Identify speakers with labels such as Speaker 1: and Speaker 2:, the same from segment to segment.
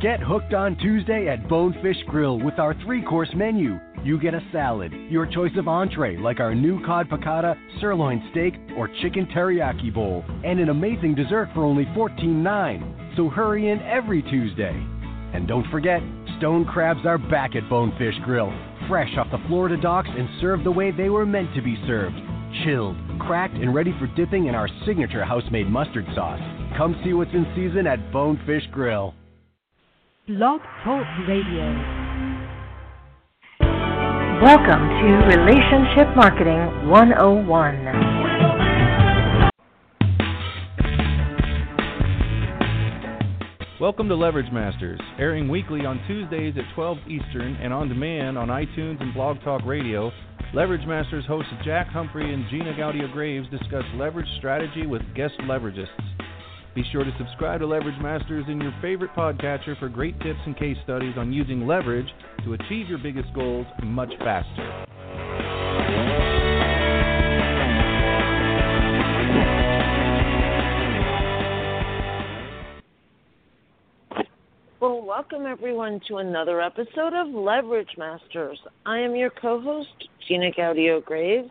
Speaker 1: Get hooked on Tuesday at Bonefish Grill with our three course menu. You get a salad, your choice of entree like our new cod piccata, sirloin steak, or chicken teriyaki bowl, and an amazing dessert for only $14.9. So hurry in every Tuesday. And don't forget, stone crabs are back at Bonefish Grill, fresh off the Florida docks and served the way they were meant to be served chilled, cracked, and ready for dipping in our signature house made mustard sauce. Come see what's in season at Bonefish Grill.
Speaker 2: Blog Talk Radio. Welcome to Relationship Marketing 101.
Speaker 3: Welcome to Leverage Masters, airing weekly on Tuesdays at 12 Eastern and on demand on iTunes and Blog Talk Radio. Leverage Masters hosts Jack Humphrey and Gina Gaudio Graves discuss leverage strategy with guest leveragists. Be sure to subscribe to Leverage Masters in your favorite podcatcher for great tips and case studies on using leverage to achieve your biggest goals much faster.
Speaker 4: Well, welcome everyone to another episode of Leverage Masters. I am your co host, Gina Gaudio Graves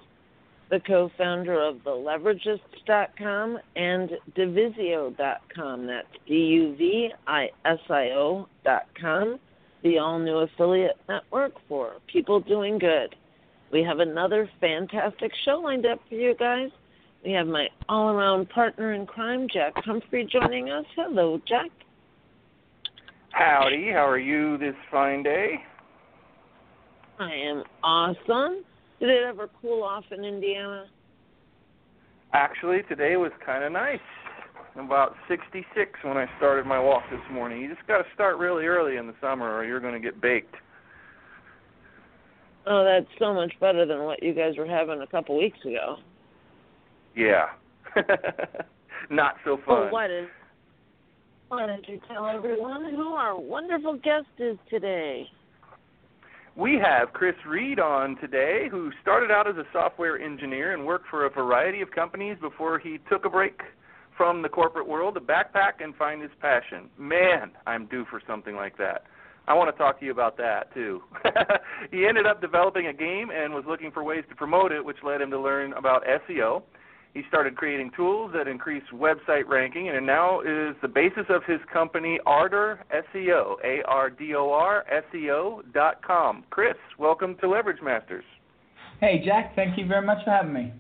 Speaker 4: the co founder of TheLeveragists.com and Duvisio.com. That's D U V I S I O.com, the all new affiliate network for people doing good. We have another fantastic show lined up for you guys. We have my all around partner in crime, Jack Humphrey, joining us. Hello, Jack.
Speaker 5: Howdy, how are you this fine day?
Speaker 4: I am awesome. Did it ever cool off in Indiana?
Speaker 5: Actually, today was kind of nice. About 66 when I started my walk this morning. You just got to start really early in the summer or you're going to get baked.
Speaker 4: Oh, that's so much better than what you guys were having a couple weeks ago.
Speaker 5: Yeah. Not so oh, fun.
Speaker 4: Well, why did why don't you tell everyone who our wonderful guest is today?
Speaker 5: We have Chris Reed on today, who started out as a software engineer and worked for a variety of companies before he took a break from the corporate world to backpack and find his passion. Man, I'm due for something like that. I want to talk to you about that too. he ended up developing a game and was looking for ways to promote it, which led him to learn about SEO. He started creating tools that increase website ranking, and now is the basis of his company, Ardor SEO, A R D O R S E O dot com. Chris, welcome to Leverage Masters.
Speaker 6: Hey, Jack. Thank you very much for having me.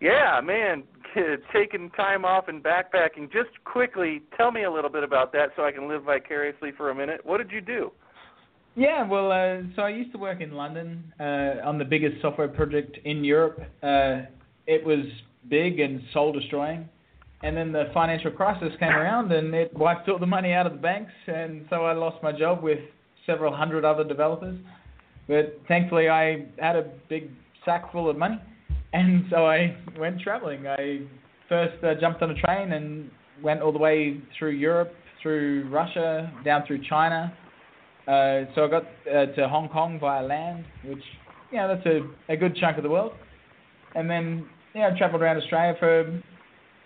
Speaker 5: Yeah, man, taking time off and backpacking. Just quickly, tell me a little bit about that so I can live vicariously for a minute. What did you do?
Speaker 6: Yeah, well, uh, so I used to work in London uh, on the biggest software project in Europe. Uh, it was big and soul destroying. And then the financial crisis came around and it wiped all the money out of the banks, and so I lost my job with several hundred other developers. But thankfully, I had a big sack full of money, and so I went traveling. I first uh, jumped on a train and went all the way through Europe, through Russia, down through China. Uh, so I got uh, to Hong Kong via land, which yeah, that's a, a good chunk of the world. And then yeah, I travelled around Australia for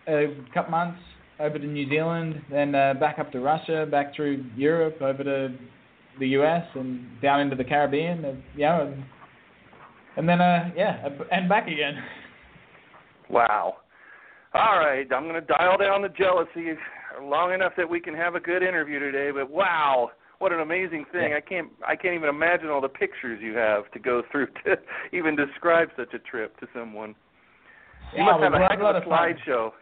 Speaker 6: a couple months, over to New Zealand, then uh, back up to Russia, back through Europe, over to the US, and down into the Caribbean. And, yeah, and, and then uh, yeah, and back again.
Speaker 5: Wow. All right, I'm going to dial down the jealousy long enough that we can have a good interview today. But wow, what an amazing thing!
Speaker 6: Yeah.
Speaker 5: I can't I can't even imagine all the pictures you have to go through to even describe such a trip to someone. You
Speaker 6: Yeah,
Speaker 5: must have a heck
Speaker 6: lot
Speaker 5: of a slideshow.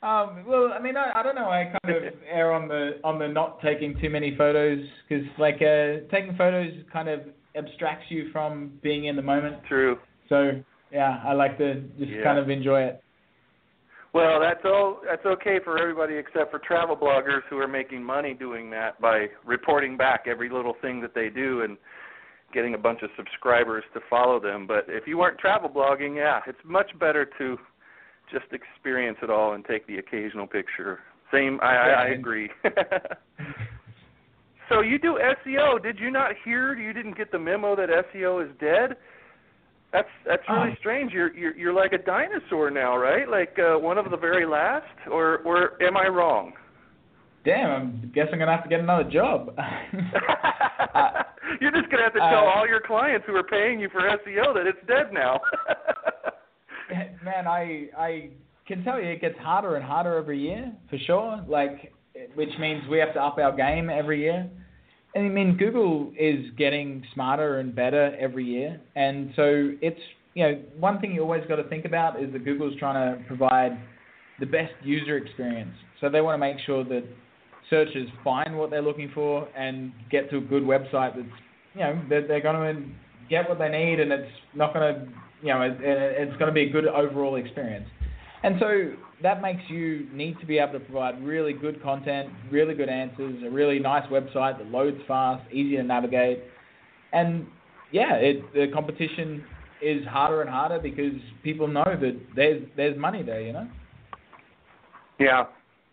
Speaker 6: Um, well, I mean, I, I don't know. I kind of err on the on the not taking too many photos because, like, uh, taking photos kind of abstracts you from being in the moment.
Speaker 5: True.
Speaker 6: So, yeah, I like to just
Speaker 5: Yeah.
Speaker 6: kind of enjoy it.
Speaker 5: Well, that's all. That's okay for everybody except for travel bloggers who are making money doing that by reporting back every little thing that they do and getting a bunch of subscribers to follow them. But if you weren't travel blogging, yeah, it's much better to just experience it all and take the occasional picture. Same, I, I, I agree. so you do SEO. Did you not hear? You didn't get the memo that SEO is dead? That's that's really
Speaker 6: Um,
Speaker 5: strange. You're you're you're like a dinosaur now, right? Like uh, one of the very last, or or am I wrong?
Speaker 6: Damn, I'm guess I'm gonna have to get another job. Uh,
Speaker 5: you're just gonna have to tell
Speaker 6: uh,
Speaker 5: all your clients who are paying you for SEO that it's dead now.
Speaker 6: Man, I I can tell you it gets harder and harder every year for sure. Like, which means we have to up our game every year. I mean, Google is getting smarter and better every year, and so it's you know one thing you always got to think about is that Google's trying to provide the best user experience. So they want to make sure that searchers find what they're looking for and get to a good website that's you know they're, they're going to get what they need and it's not going to you know it, it's going to be a good overall experience. And so that makes you need to be able to provide really good content, really good answers, a really nice website that loads fast, easy to navigate. And yeah, it, the competition is harder and harder because people know that there's there's money there, you know.
Speaker 5: Yeah,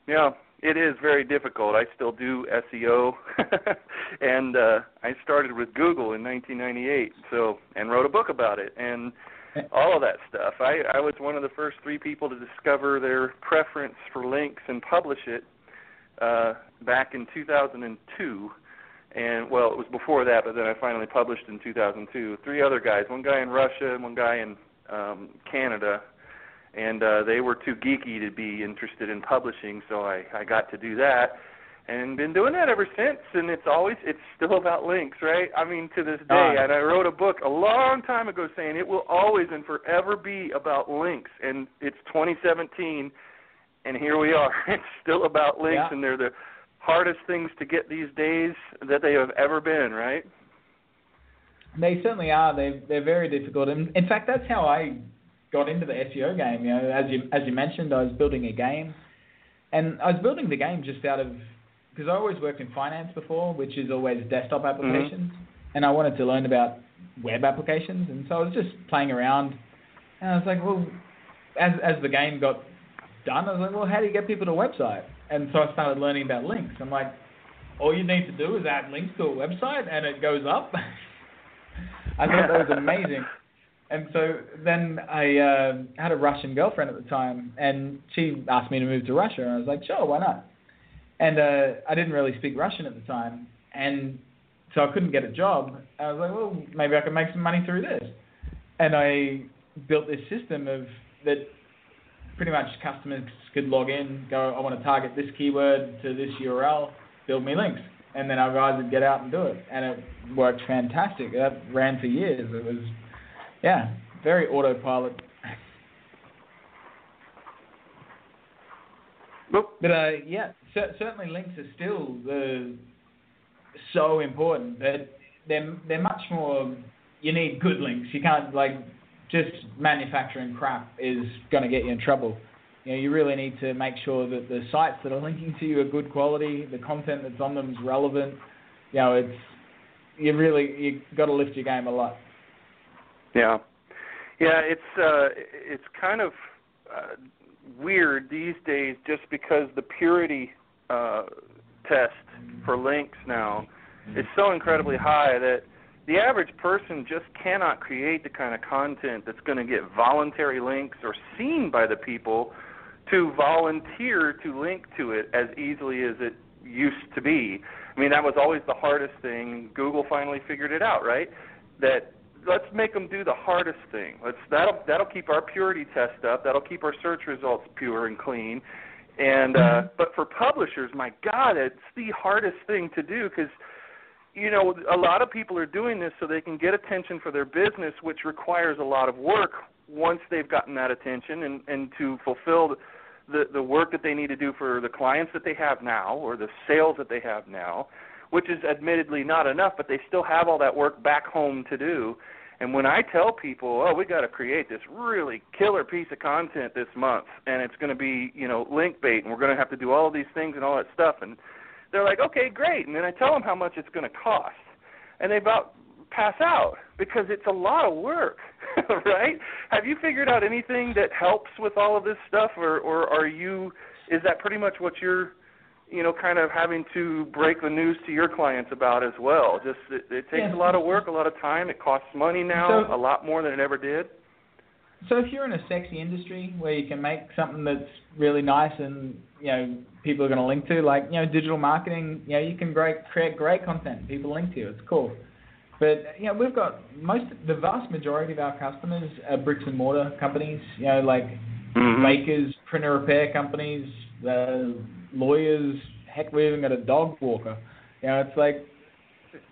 Speaker 5: yeah, it is very difficult. I still do SEO, and uh, I started with Google in 1998, so and wrote a book about it and all of that stuff. I, I was one of the first three people to discover their preference for links and publish it uh, back in 2002. And well, it was before that, but then I finally published in 2002. Three other guys, one guy in Russia and one guy in um, Canada, and uh, they were too geeky to be interested in publishing, so I, I got to do that, and been doing that ever since. And it's always it's still about links, right? I mean, to this day.
Speaker 6: Ah.
Speaker 5: And I wrote a book a long time ago saying it will always and forever be about links, and it's 2017, and here we are. It's still about links,
Speaker 6: Yeah.
Speaker 5: and they're the hardest things to get these days that they have ever been, right?
Speaker 6: They certainly are. They they're very difficult. And in fact, that's how I got into the SEO game. You know, as you as you mentioned, I was building a game, and I was building the game just out of because I always worked in finance before, which is always desktop applications, and I wanted to learn about web applications, and so I was just playing around, and I was like, well, as as the game got done, I was like, well, how do you get people to a website? And so I started learning about links. I'm like, all you need to do is add links to a website, and it goes up. I thought that was amazing. And so then I uh, had a Russian girlfriend at the time, and she asked me to move to Russia, and I was like, sure, why not? And uh, I didn't really speak Russian at the time, and so I couldn't get a job. I was like, well, maybe I can make some money through this. And I built this system of that pretty much customers could log in, go, I want to target this keyword to this URL, build me links. And then our guys would get out and do it. And it worked fantastic. That ran for years. It was, yeah, very autopilot. But uh, yeah, cer- certainly links are still the so important. But they're they're much more. You need good links. You can't like just manufacturing crap is going to get you in trouble. You know, you really need to make sure that the sites that are linking to you are good quality. The content that's on them is relevant. You know, it's you really you got to lift your game a lot.
Speaker 5: Yeah, yeah. It's uh, it's kind of uh, weird these days, just because the purity uh, test for links now is so incredibly high that the average person just cannot create the kind of content that's going to get voluntary links or seen by the people to volunteer to link to it as easily as it used to be. I mean, that was always the hardest thing. Google finally figured it out, right? That let's make them do the hardest thing. Let's that'll that'll keep our purity test up. That'll keep our search results pure and clean. And uh, but for publishers, my God, it's the hardest thing to do because you know a lot of people are doing this so they can get attention for their business, which requires a lot of work once they've gotten that attention and and to fulfill the the work that they need to do for the clients that they have now or the sales that they have now, which is admittedly not enough, but they still have all that work back home to do. And when I tell people, "Oh, we got to create this really killer piece of content this month, and it's going to be, you know, link bait, and we're going to have to do all these things and all that stuff," and they're like, "Okay, great." And then I tell them how much it's going to cost, and they about pass out because it's a lot of work, right? Have you figured out anything that helps with all of this stuff, or or are you? Is that pretty much what you're? You know, kind of having to break the news to your clients about as well. Just it, it takes
Speaker 6: Yes.
Speaker 5: a lot of work, a lot of time. It costs money now,
Speaker 6: So-
Speaker 5: a lot more than it ever did.
Speaker 6: So if you're in a sexy industry where you can make something that's really nice and you know people are going to link to, like you know digital marketing, you know you can great, create great content. People link to you. It's cool. But you know we've got most, the vast majority of our customers are bricks and mortar companies. You know like
Speaker 5: Mm-hmm.
Speaker 6: bakers, printer repair companies, uh, lawyers. Heck, we even got a dog walker. You know it's like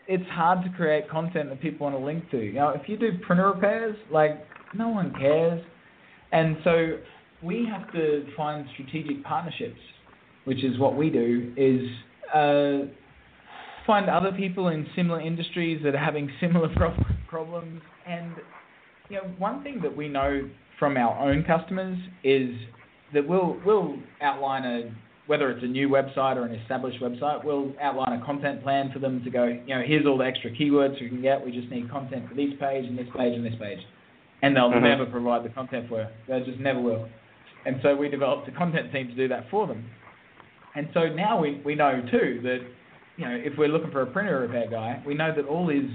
Speaker 6: it's hard to create content that people want to link to. You know, if you do printer repairs, like no one cares, and so we have to find strategic partnerships, which is what we do. Is uh, find other people in similar industries that are having similar pro- problems, and you know, one thing that we know from our own customers is that we'll we'll outline a whether it's a new website or an established website, we'll outline a content plan for them to go, you know, here's all the extra keywords we can get. We just need content for this page and this page and this page. And they'll
Speaker 5: Mhm.
Speaker 6: never provide the content for you. They just never will. And so we developed a content team to do that for them. And so now we, we know too that, you know, if we're looking for a printer repair guy, we know that all his,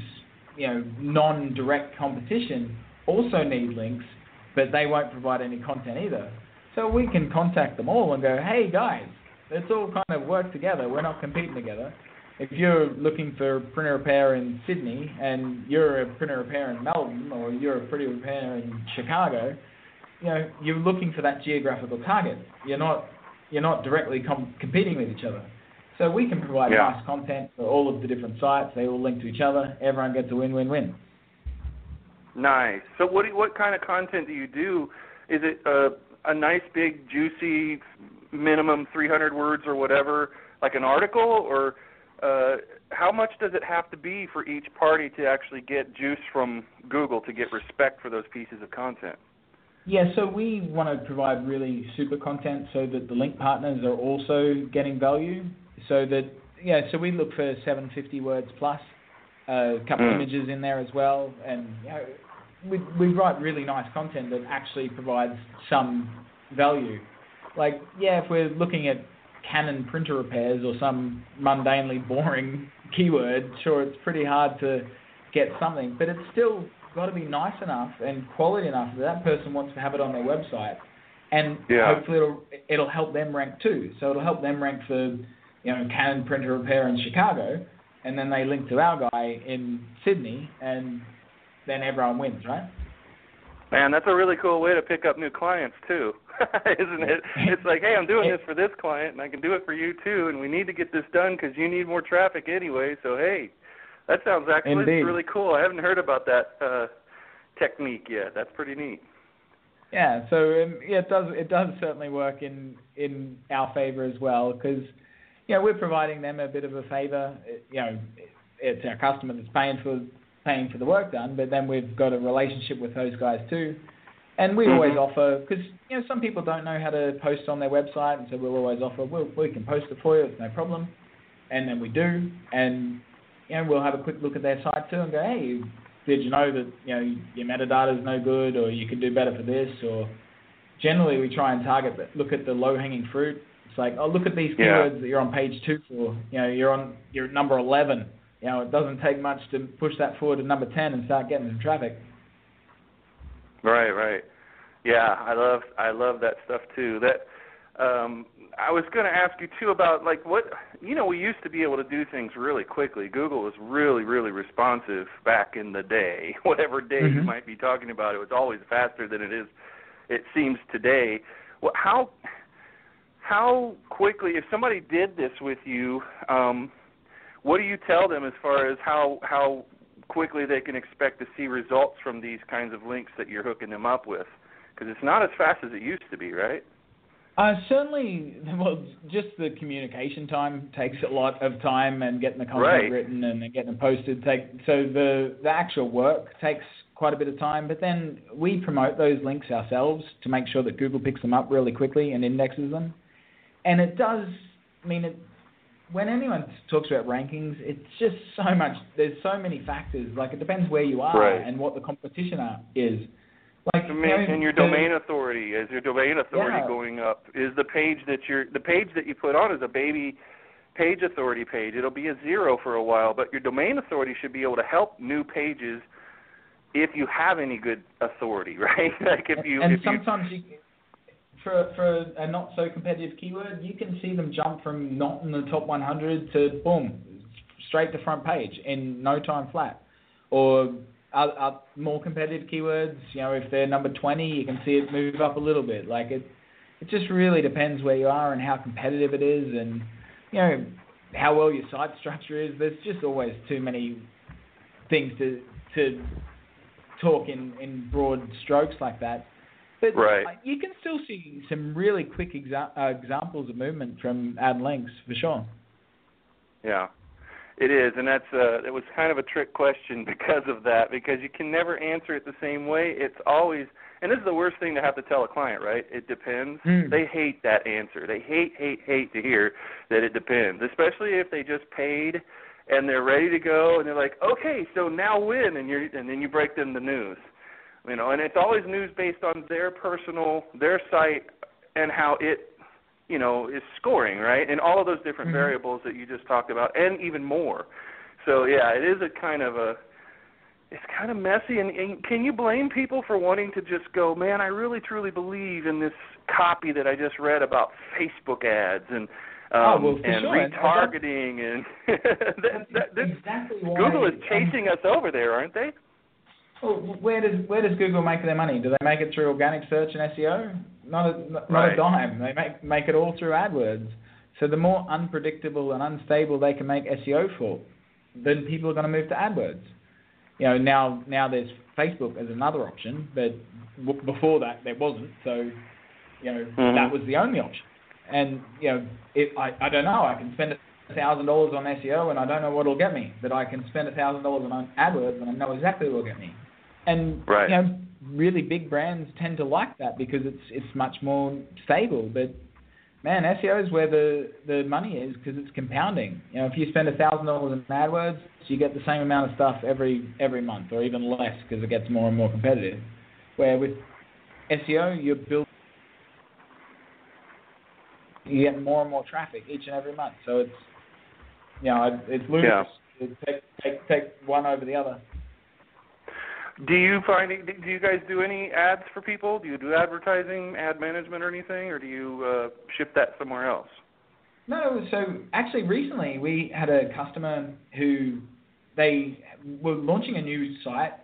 Speaker 6: you know, non-direct competition also need links, but they won't provide any content either. So we can contact them all and go, hey guys, let's all kind of work together. We're not competing together. If you're looking for printer repair in Sydney and you're a printer repair in Melbourne or you're a printer repair in Chicago, you know, you're looking for that geographical target. You're not you're not directly com- competing with each other. So we can provide
Speaker 5: Yeah.
Speaker 6: nice content for all of the different sites. They all link to each other. Everyone gets a win-win-win.
Speaker 5: Nice. So what do what kind of content do you do? Is it a a nice big juicy minimum 300 words or whatever, like an article, or uh, how much does it have to be for each party to actually get juice from Google to get respect for those pieces of content?
Speaker 6: Yeah, so we want to provide really super content so that the link partners are also getting value. So that yeah, so we look for 750 words plus, uh, a couple
Speaker 5: Mm.
Speaker 6: images in there as well, and you know, we we write really nice content that actually provides some value. Like yeah, if we're looking at Canon printer repairs or some mundanely boring keyword, sure it's pretty hard to get something, but it's still got to be nice enough and quality enough that that person wants to have it on their website, and
Speaker 5: Yeah.
Speaker 6: hopefully it'll it'll help them rank too. So it'll help them rank for you know Canon printer repair in Chicago, and then they link to our guy in Sydney, and then everyone wins, right?
Speaker 5: Man, that's a really cool way to pick up new clients too, isn't it? It's like, hey, I'm doing this for this client, and I can do it for you too, and we need to get this done because you need more traffic anyway. So hey, that sounds actually
Speaker 6: Indeed.
Speaker 5: really cool. I haven't heard about that uh, technique yet. That's pretty neat.
Speaker 6: Yeah, so um, yeah, it does it does certainly work in in our favor as well because you know we're providing them a bit of a favor. It- You know, it's our customer that's paying for paying for the work done, but then we've got a relationship with those guys too. And we always
Speaker 5: Mhm.
Speaker 6: offer because you know some people don't know how to post on their website, and so we'll always offer we'll, we can post it for you, it's no problem. And then we do, and you know we'll have a quick look at their site too and go, hey, did you know that you know your metadata is no good, or you could do better for this, or generally we try and target the, look at the low hanging fruit. It's like, oh, look at these
Speaker 5: Yeah.
Speaker 6: keywords that you're on page two for. You know, you're on you're at number eleven. You know, it doesn't take much to push that forward to number ten and start getting some traffic.
Speaker 5: Right, right. Yeah, I love I love that stuff too. That um I was going to ask you too about like what you know we used to be able to do things really quickly. Google was really really responsive back in the day. Whatever day you
Speaker 6: Mhm.
Speaker 5: might be talking about, it was always faster than it is it seems today. Well, how how quickly if somebody did this with you, um what do you tell them as far as how how quickly they can expect to see results from these kinds of links that you're hooking them up with? Because it's not as fast as it used to be, right?
Speaker 6: Uh, certainly, well, just the communication time takes a lot of time, and getting the content
Speaker 5: Right.
Speaker 6: written and then getting it posted take so the the actual work takes quite a bit of time. But then we promote those links ourselves to make sure that Google picks them up really quickly and indexes them. And it does I mean it when anyone talks about rankings, it's just so much. There's so many factors. Like it depends where you are
Speaker 5: Right.
Speaker 6: and what the competition are, is. Like
Speaker 5: I
Speaker 6: you know,
Speaker 5: and your
Speaker 6: the-
Speaker 5: domain authority is your domain authority
Speaker 6: Yeah.
Speaker 5: going up? Is the page that you're the page that you put on is a baby page authority page. It'll be a zero for a while, but your domain authority should be able to help new pages if you have any good authority, right? like if you
Speaker 6: and
Speaker 5: if you
Speaker 6: sometimes you, for for a not so competitive keyword, you can see them jump from not in the top 100 to boom, straight to front page in no time flat. Or uh, uh, more competitive keywords, you know, if they're number 20, you can see it move up a little bit. Like it, it just really depends where you are and how competitive it is, and you know how well your site structure is. There's just always too many things to to talk in in broad strokes like that. But
Speaker 5: Right.
Speaker 6: you can still see some really quick exa- uh, examples of movement from ad links for sure.
Speaker 5: Yeah, it is, and that's uh, it was kind of a trick question because of that. Because you can never answer it the same way. It's always, and this is the worst thing to have to tell a client, right? It depends.
Speaker 6: Hmm.
Speaker 5: They hate that answer. They hate, hate, hate to hear that it depends, especially if they just paid and they're ready to go, and they're like, okay, so now when? And you and then you break them the news, you know. And it's always news based on their personal, their site, and how it you know, is scoring, right? And all of those different
Speaker 6: Mhm.
Speaker 5: variables that you just talked about, and even more. So yeah, it is a kind of a, it's kind of messy. And, and can you blame people for wanting to just go, man? I really truly believe in this copy that I just read about Facebook ads and um,
Speaker 6: Oh, well,
Speaker 5: and
Speaker 6: sure.
Speaker 5: Retargeting and that, that, this,
Speaker 6: exactly
Speaker 5: Google is chasing us over there, aren't they?
Speaker 6: Well, where does where does Google make their money? Do they make it through organic search and SEO? Not a not
Speaker 5: Right.
Speaker 6: a dime. They make make it all through AdWords. So the more unpredictable and unstable they can make SEO for, then people are going to move to AdWords. You know now now there's Facebook as another option, but w- before that there wasn't. So you know
Speaker 5: Mhm.
Speaker 6: that was the only option. And you know it, I I don't know. I can spend a thousand dollars on SEO and I don't know what it'll get me, but I can spend a thousand dollars on AdWords and I know exactly what will get me. And
Speaker 5: Right.
Speaker 6: you know, really big brands tend to like that because it's it's much more stable. But man, SEO is where the the money is because it's compounding. You know, if you spend a thousand dollars in AdWords, you get the same amount of stuff every every month, or even less because it gets more and more competitive. Where with SEO, you're building you get more and more traffic each and every month. So it's you know it's ludicrous. It take take take one over the other.
Speaker 5: Do you find do you guys do any ads for people? Do you do advertising, ad management, or anything, or do you uh, ship that somewhere else?
Speaker 6: No, so actually recently we had a customer who they were launching a new site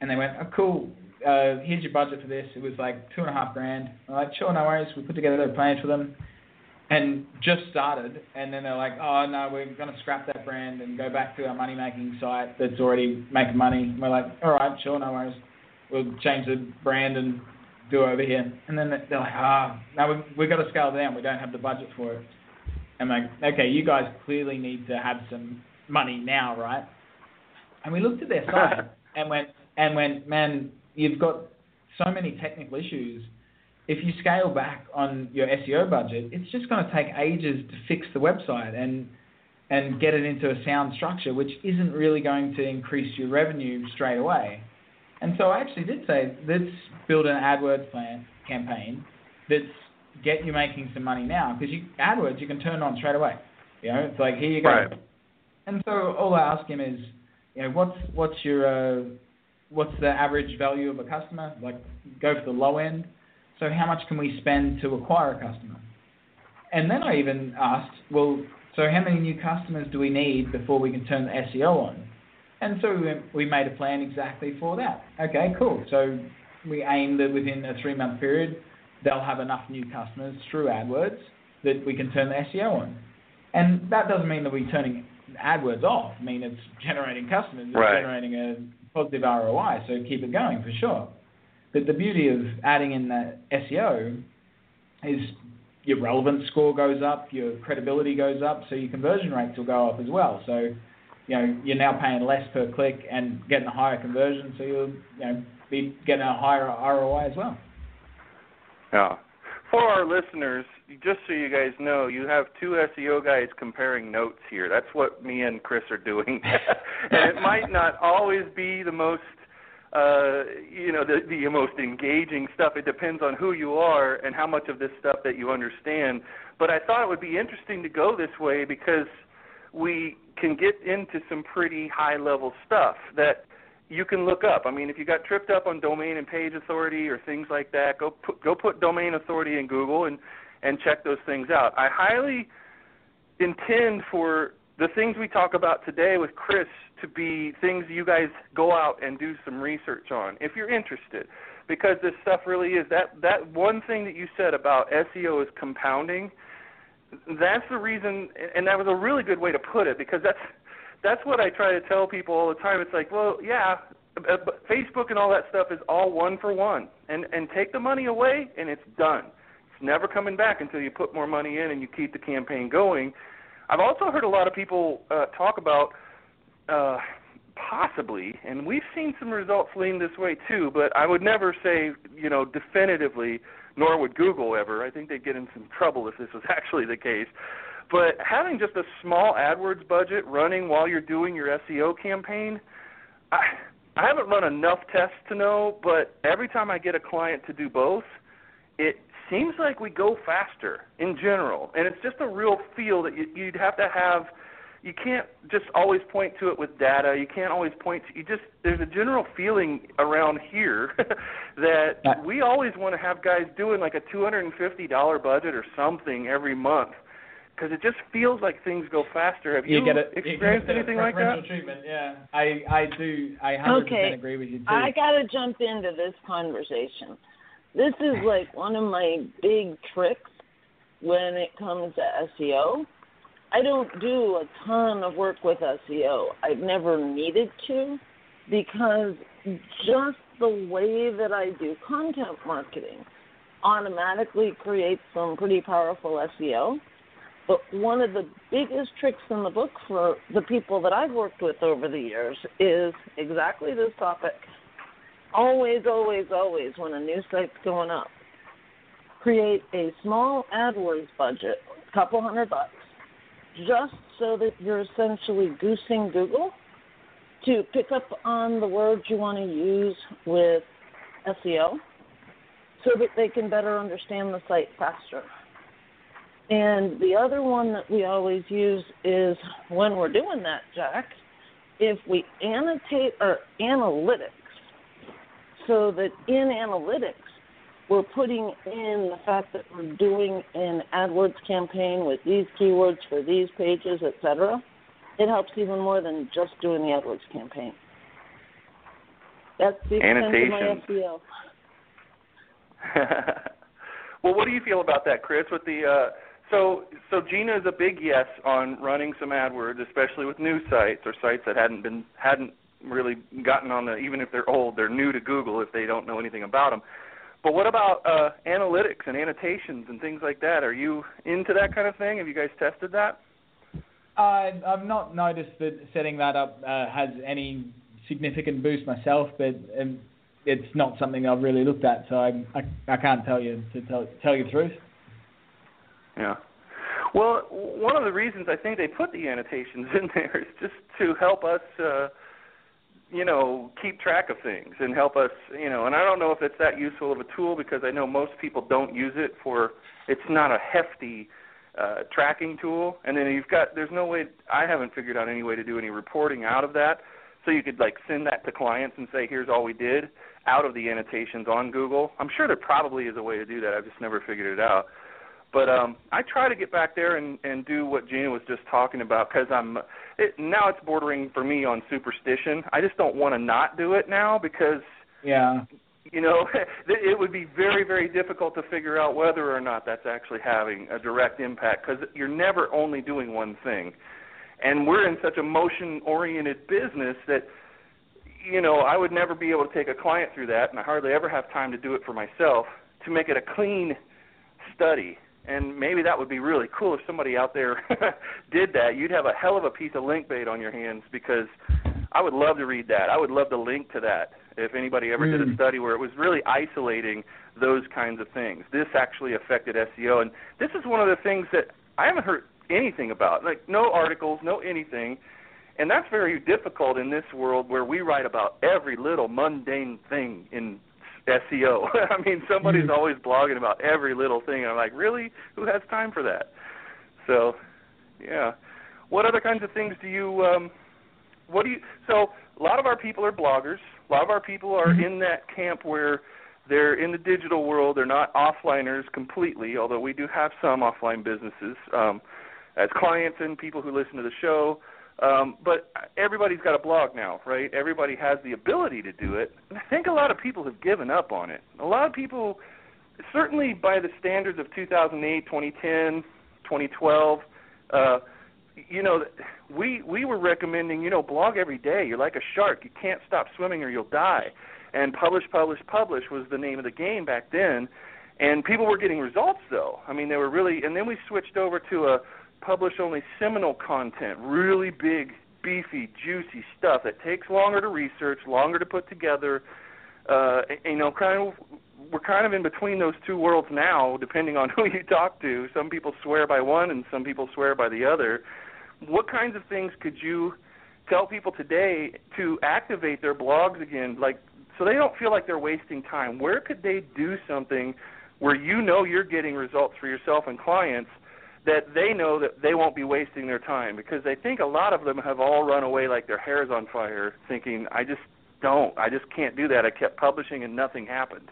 Speaker 6: and they went, oh, cool, uh, here's your budget for this. It was like two and a half grand. I'm like, sure, no worries. We put together a plan for them and just started. And then they're like, oh, no, we're going to scrap that brand and go back to our money making site that's already making money. And we're like, all right, sure, no worries. We'll change the brand and do it over here. And then they're like, ah, no, we, we've got to scale down. We don't have the budget for it. I'm like, okay, you guys clearly need to have some money now, right? And we looked at their site and went and went, man, you've got so many technical issues. If you scale back on your SEO budget, it's just going to take ages to fix the website and and get it into a sound structure, which isn't really going to increase your revenue straight away. And so I actually did say, let's build an AdWords plan campaign that's get you making some money now because you AdWords you can turn on straight away. You know, it's like here you go.
Speaker 5: Right.
Speaker 6: And so all I ask him is, you know, what's what's your uh, what's the average value of a customer? Like go for the low end. So how much can we spend to acquire a customer? And then I even asked, well, so how many new customers do we need before we can turn the SEO on? And so we, we made a plan exactly for that. Okay, cool. So we aim that within a three month period, they'll have enough new customers through AdWords that we can turn the SEO on. And that doesn't mean that we're turning AdWords off. I mean, it's generating customers, it's
Speaker 5: Right.
Speaker 6: generating a positive ROI, so keep it going for sure. But the beauty of adding in that SEO is your relevance score goes up, your credibility goes up, so your conversion rates will go up as well. So you know you're now paying less per click and getting a higher conversion, so you'll you know be getting a higher ROI as well.
Speaker 5: Yeah. For our listeners, just so you guys know, you have two SEO guys comparing notes here. That's what me and Chris are doing, and it might not always be the most uh, you know, the, the most engaging stuff. It depends on who you are and how much of this stuff that you understand. But I thought it would be interesting to go this way because we can get into some pretty high level stuff that you can look up. I mean, if you got tripped up on domain and page authority or things like that, go put, go put domain authority in Google and and check those things out. I highly intend for the things we talk about today with Chris to be things you guys go out and do some research on if you're interested. Because this stuff really is that that one thing that you said about SEO is compounding that's the reason and that was a really good way to put it because that's that's what I try to tell people all the time. It's like well yeah Facebook and all that stuff is all one for one. And and take the money away and it's done. It's never coming back until you put more money in and you keep the campaign going I've also heard a lot of people uh, talk about uh, possibly, and we've seen some results lean this way too, but I would never say, you know, definitively, nor would Google ever. I think they'd get in some trouble if this was actually the case. But having just a small AdWords budget running while you're doing your SEO campaign, I I haven't run enough tests to know, but every time I get a client to do both, it seems like we go faster in general, and it's just a real feel that you, you'd have to have. You can't just always point to it with data. You can't always point to. You just there's a general feeling around here that we always want to have guys doing like a two hundred and fifty dollar budget or something every month because it just feels like things go faster. Have you,
Speaker 6: get it.
Speaker 5: experienced
Speaker 6: you get
Speaker 5: anything like that?
Speaker 6: preferential treatment. Yeah, I I do. I hundred
Speaker 4: Okay.
Speaker 6: percent agree with you too.
Speaker 4: I got to jump into this conversation. This is like one of my big tricks when it comes to SEO. I don't do a ton of work with SEO. I've never needed to because just the way that I do content marketing automatically creates some pretty powerful SEO. But one of the biggest tricks in the book for the people that I've worked with over the years is exactly this topic. Always, always, always, when a new site's going up, create a small AdWords budget, a couple hundred bucks, just so that you're essentially goosing Google to pick up on the words you want to use with SEO so that they can better understand the site faster. And the other one that we always use is when we're doing that, Jack, if we annotate our analytics so that in analytics we're putting in the fact that we're doing an AdWords campaign with these keywords for these pages, etc. It helps even more than just doing the AdWords campaign. That's the extent of my SEO.
Speaker 5: well, what do you feel about that, Chris? With the uh, so so Gina is a big yes on running some AdWords, especially with new sites or sites that hadn't been hadn't really gotten on the even if they're old, they're new to Google if they don't know anything about them. But what about uh, analytics and annotations and things like that? Are you into that kind of thing? Have you guys tested that?
Speaker 6: I, I've not noticed that setting that up uh, has any significant boost myself, but um, it's not something I've really looked at, so I, I, I can't tell you to tell, tell you the truth.
Speaker 5: Yeah. Well, one of the reasons I think they put the annotations in there is just to help us, uh, you know, keep track of things and help us, you know. And I don't know if it's that useful of a tool because I know most people don't use it for. It's not a hefty uh, tracking tool, and then you've got. There's no way. I haven't figured out any way to do any reporting out of that. So you could like send that to clients and say, "Here's all we did," out of the annotations on Google. I'm sure there probably is a way to do that. I've just never figured it out. But um, I try to get back there and, and do what Gina was just talking about because I'm it, now it's bordering for me on superstition. I just don't want to not do it now because
Speaker 6: Yeah.
Speaker 5: you know it would be very very difficult to figure out whether or not that's actually having a direct impact because you're never only doing one thing, and we're in such a motion oriented business that you know I would never be able to take a client through that, and I hardly ever have time to do it for myself to make it a clean study and maybe that would be really cool if somebody out there did that. You'd have a hell of a piece of link bait on your hands because I would love to read that. I would love to link to that if anybody ever mm. did a hmm. study where it was really isolating those kinds of things. This actually affected SEO, and this is one of the things that I haven't heard anything about. Like no articles, no anything. And that's very difficult in this world where we write about every little mundane thing in SEO. I mean, somebody's mm. always blogging about every little thing. And I'm like, really? Who has time for that? So, yeah. What other kinds of things do you? Um, what do you? So, a lot of our people are bloggers. A lot of our people are mm-hmm. in that camp where they're in the digital world. They're not offliners completely, although we do have some offline businesses um, as clients and people who listen to the show. Um, but everybody's got a blog now, right? Everybody has the ability to do it. And I think a lot of people have given up on it. A lot of people, certainly by the standards of 2008, 2010, 2012, uh, you know, we we were recommending, you know, blog every day. You're like a shark. You can't stop swimming or you'll die. And publish, publish, publish was the name of the game back then. And people were getting results though. I mean, they were really. And then we switched over to a publish only seminal content, really big, beefy, juicy stuff that takes longer to research, longer to put together. Uh, you know, kind of we're kind of in between those two worlds now, depending on who you talk to. Some people swear by one, and some people swear by the other. What kinds of things could you tell people today to activate their blogs again, like so they don't feel like they're wasting time? Where could they do something where you know you're getting results for yourself and clients? That they know that they won't be wasting their time because they think a lot of them have all run away like their hair's on fire, thinking, I just don't, I just can't do that. I kept publishing and nothing happened.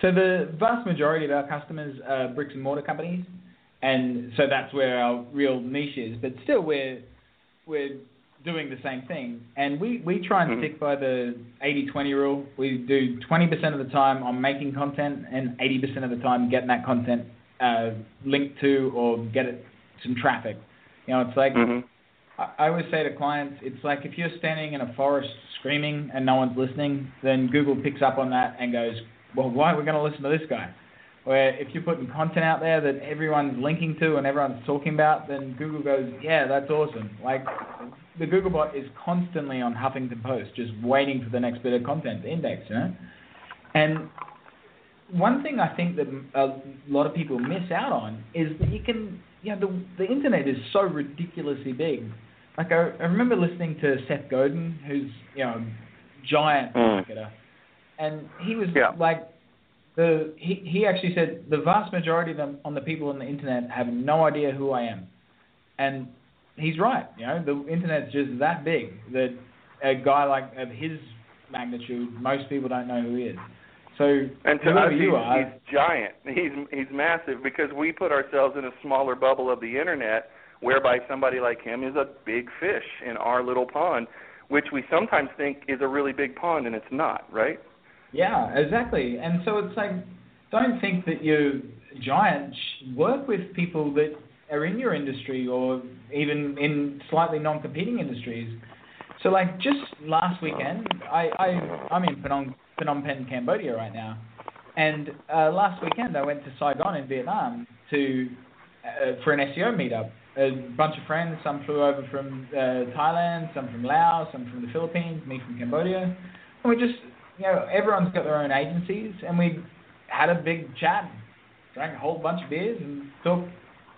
Speaker 6: So the vast majority of our customers are bricks and mortar companies, and so that's where our real niche is. But still, we're we're doing the same thing, and we we try and mm-hmm. stick by the 80-20 rule. We do 20% of the time on making content, and 80% of the time getting that content uh, link to or get it some traffic. You know, it's like mm-hmm. I, I always say to clients, it's like if you're standing in a forest screaming and no one's listening, then Google picks up on that and goes, well, why are we going to listen to this guy? Where if you're putting content out there that everyone's linking to and everyone's talking about, then Google goes, yeah, that's awesome. Like the Googlebot is constantly on Huffington Post, just waiting for the next bit of content to index, you know. And one thing I think that a lot of people miss out on is that you can, you know, the the internet is so ridiculously big. Like I, I remember listening to Seth Godin, who's you know, giant mm. marketer, and he was yeah. like, the he he actually said the vast majority of them on the people on the internet have no idea who I am, and he's right. You know, the internet's just that big that a guy like of his magnitude, most people don't know who he is. So
Speaker 5: and to us, he's, are, he's giant. He's he's massive because we put ourselves in a smaller bubble of the internet, whereby somebody like him is a big fish in our little pond, which we sometimes think is a really big pond, and it's not, right?
Speaker 6: Yeah, exactly. And so it's like, don't think that you're giant. Work with people that are in your industry or even in slightly non-competing industries. So like just last weekend, I, I I'm in Phnom Phnom Penh, Cambodia right now. And uh, last weekend I went to Saigon in Vietnam to uh, for an SEO meetup. A bunch of friends, some flew over from uh, Thailand, some from Laos, some from the Philippines, me from Cambodia. And we just, you know, everyone's got their own agencies, and we had a big chat, drank a whole bunch of beers, and talked,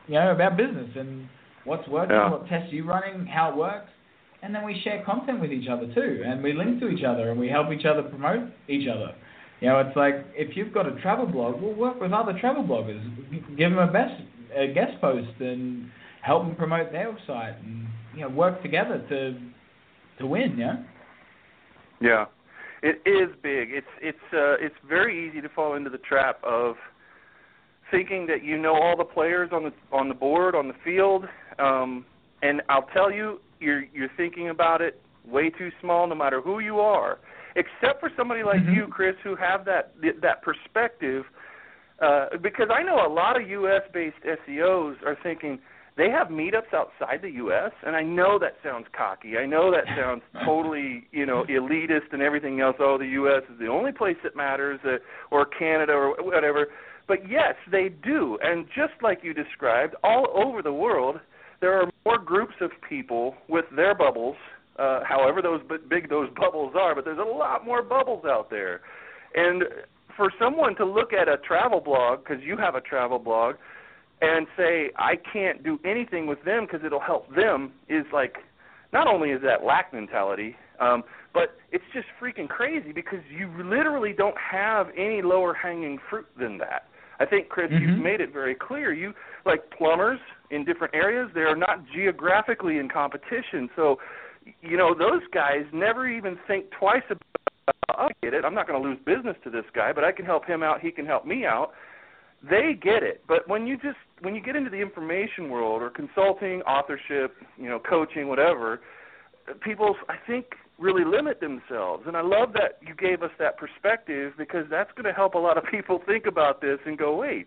Speaker 6: you know, about business and what's working, yeah. what tests you running, how it works and then we share content with each other too, and we link to each other, and we help each other promote each other. You know, it's like if you've got a travel blog, we'll work with other travel bloggers, give them a best a guest post, and help them promote their site, and you know, work together to to win. Yeah.
Speaker 5: Yeah, it is big. It's it's uh, it's very easy to fall into the trap of thinking that you know all the players on the on the board on the field. Um, and I'll tell you, you're you're thinking about it way too small, no matter who you are, except for somebody like mm-hmm. you, Chris, who have that that perspective. Uh, because I know a lot of U.S. based SEOs are thinking they have meetups outside the U.S. and I know that sounds cocky. I know that sounds totally you know elitist and everything else. Oh, the U.S. is the only place that matters, uh, or Canada or whatever. But yes, they do. And just like you described, all over the world, there are more groups of people with their bubbles, uh, however those big those bubbles are, but there's a lot more bubbles out there. And for someone to look at a travel blog, because you have a travel blog, and say, I can't do anything with them because it'll help them, is like, not only is that lack mentality, um, but it's just freaking crazy because you literally don't have any lower hanging fruit than that. I think Chris,
Speaker 6: mm-hmm.
Speaker 5: you've made it very clear. You like plumbers in different areas; they are not geographically in competition. So, you know, those guys never even think twice about. I get it. I'm not going to lose business to this guy, but I can help him out. He can help me out. They get it. But when you just when you get into the information world or consulting, authorship, you know, coaching, whatever, people I think really limit themselves. And I love that you gave us that perspective because that's going to help a lot of people think about this and go, wait,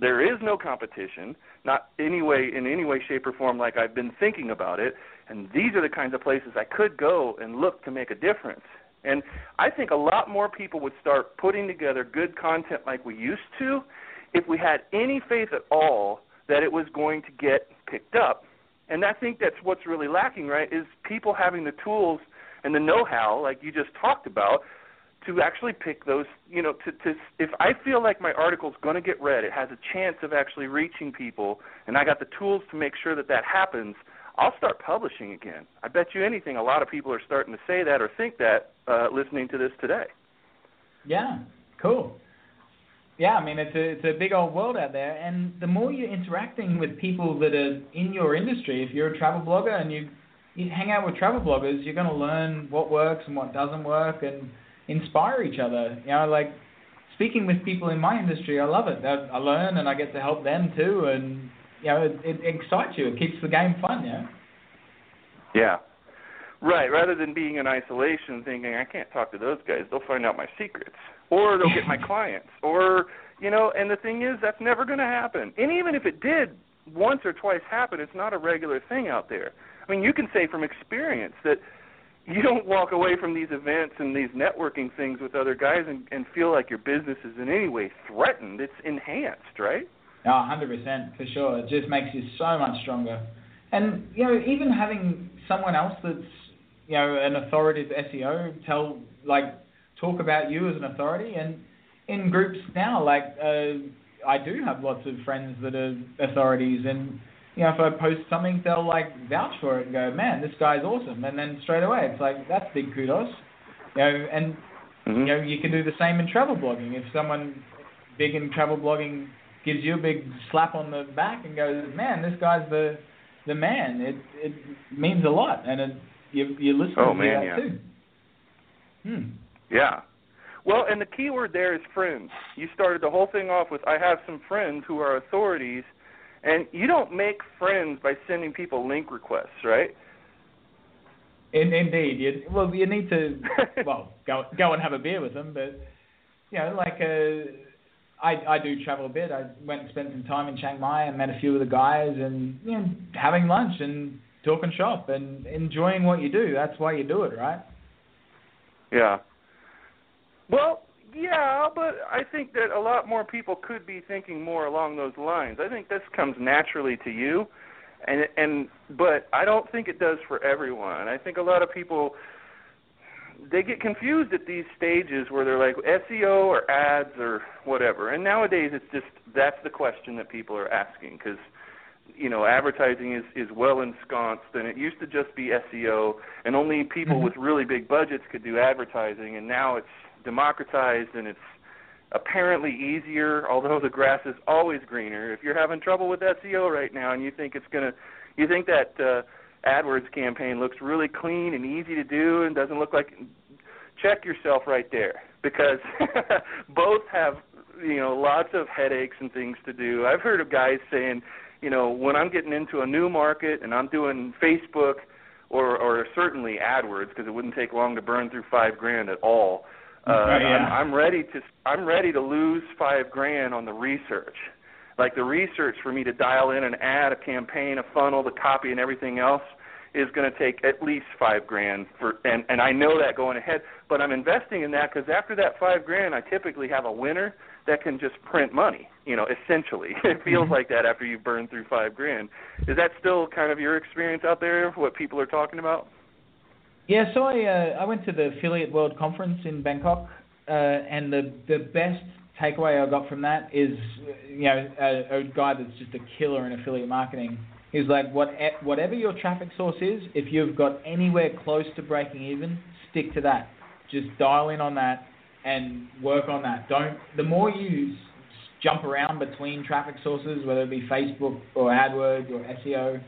Speaker 5: there is no competition, not any way in any way, shape, or form like I've been thinking about it. And these are the kinds of places I could go and look to make a difference. And I think a lot more people would start putting together good content like we used to if we had any faith at all that it was going to get picked up and I think that's what's really lacking, right? Is people having the tools and the know-how, like you just talked about, to actually pick those. You know, to to if I feel like my article's going to get read, it has a chance of actually reaching people, and I got the tools to make sure that that happens. I'll start publishing again. I bet you anything, a lot of people are starting to say that or think that uh, listening to this today.
Speaker 6: Yeah, cool yeah, I mean it's a it's a big old world out there, and the more you're interacting with people that are in your industry, if you're a travel blogger and you you hang out with travel bloggers, you're going to learn what works and what doesn't work, and inspire each other. You know, like speaking with people in my industry, I love it. I learn and I get to help them too, and you know, it, it excites you. It keeps the game fun. Yeah.
Speaker 5: Yeah. Right. Rather than being in isolation, thinking I can't talk to those guys, they'll find out my secrets or they'll get my clients, or you know. And the thing is, that's never going to happen. And even if it did once or twice happen, it's not a regular thing out there. I mean, you can say from experience that you don't walk away from these events and these networking things with other guys and, and feel like your business is in any way threatened. It's enhanced, right?
Speaker 6: No, 100% for sure. It just makes you so much stronger. And you know, even having someone else that's you know an authoritative SEO tell like talk about you as an authority. And in groups now, like uh, I do have lots of friends that are authorities, and you know, if I post something, they'll like vouch for it and go, "Man, this guy's awesome," and then straight away it's like that's big kudos. You know, and
Speaker 5: mm-hmm.
Speaker 6: you know you can do the same in travel blogging. If someone big in travel blogging gives you a big slap on the back and goes, "Man, this guy's the the man," it it means a lot, and it, you you listen
Speaker 5: oh,
Speaker 6: to
Speaker 5: man,
Speaker 6: that
Speaker 5: yeah.
Speaker 6: too. Hmm.
Speaker 5: Yeah. Well, and the key word there is friends. You started the whole thing off with I have some friends who are authorities, and you don't make friends by sending people link requests, right?
Speaker 6: In, indeed, you, well, you need to well go go and have a beer with them, but you know, like uh, I I do travel a bit. I went and spent some time in Chiang Mai and met a few of the guys, and you know, having lunch and talking shop and enjoying what you do. That's why you do it, right?
Speaker 5: Yeah. Well, yeah, but I think that a lot more people could be thinking more along those lines. I think this comes naturally to you, and and but I don't think it does for everyone. I think a lot of people they get confused at these stages where they're like SEO or ads or whatever. And nowadays it's just that's the question that people are asking because you know advertising is is well ensconced and it used to just be SEO and only people
Speaker 6: mm-hmm.
Speaker 5: with really big budgets could do advertising and now it's democratized and it's apparently easier, although the grass is always greener. If you're having trouble with SEO right now and you think it's going to you think that uh AdWords campaign looks really clean and easy to do and doesn't look like check yourself right there because both have you know lots of headaches and things to do. I've heard of guys saying, you know, when I'm getting into a new market and I'm doing Facebook or or certainly AdWords because it wouldn't take long to burn through 5 grand at all uh,
Speaker 6: yeah.
Speaker 5: I'm, I'm ready to I'm ready to lose five grand on the research. Like the research for me to dial in an ad, a campaign, a funnel, the copy, and everything else is going to take at least five grand for, and and I know that going ahead. But I'm investing in that because after that five grand, I typically have a winner that can just print money. You know, essentially, it feels
Speaker 6: Mhm.
Speaker 5: like that after you've burned through five grand. Is that still kind of your experience out there? What people are talking about?
Speaker 6: Yeah, so I uh, I went to the Affiliate World Conference in Bangkok, uh, and the the best takeaway I got from that is, you know, a, a guy that's just a killer in affiliate marketing. He's like, what whatever your traffic source is, if you've got anywhere close to breaking even, stick to that. Just dial in on that and work on that. Don't the more you jump around between traffic sources, whether it be Facebook or AdWords or SEO,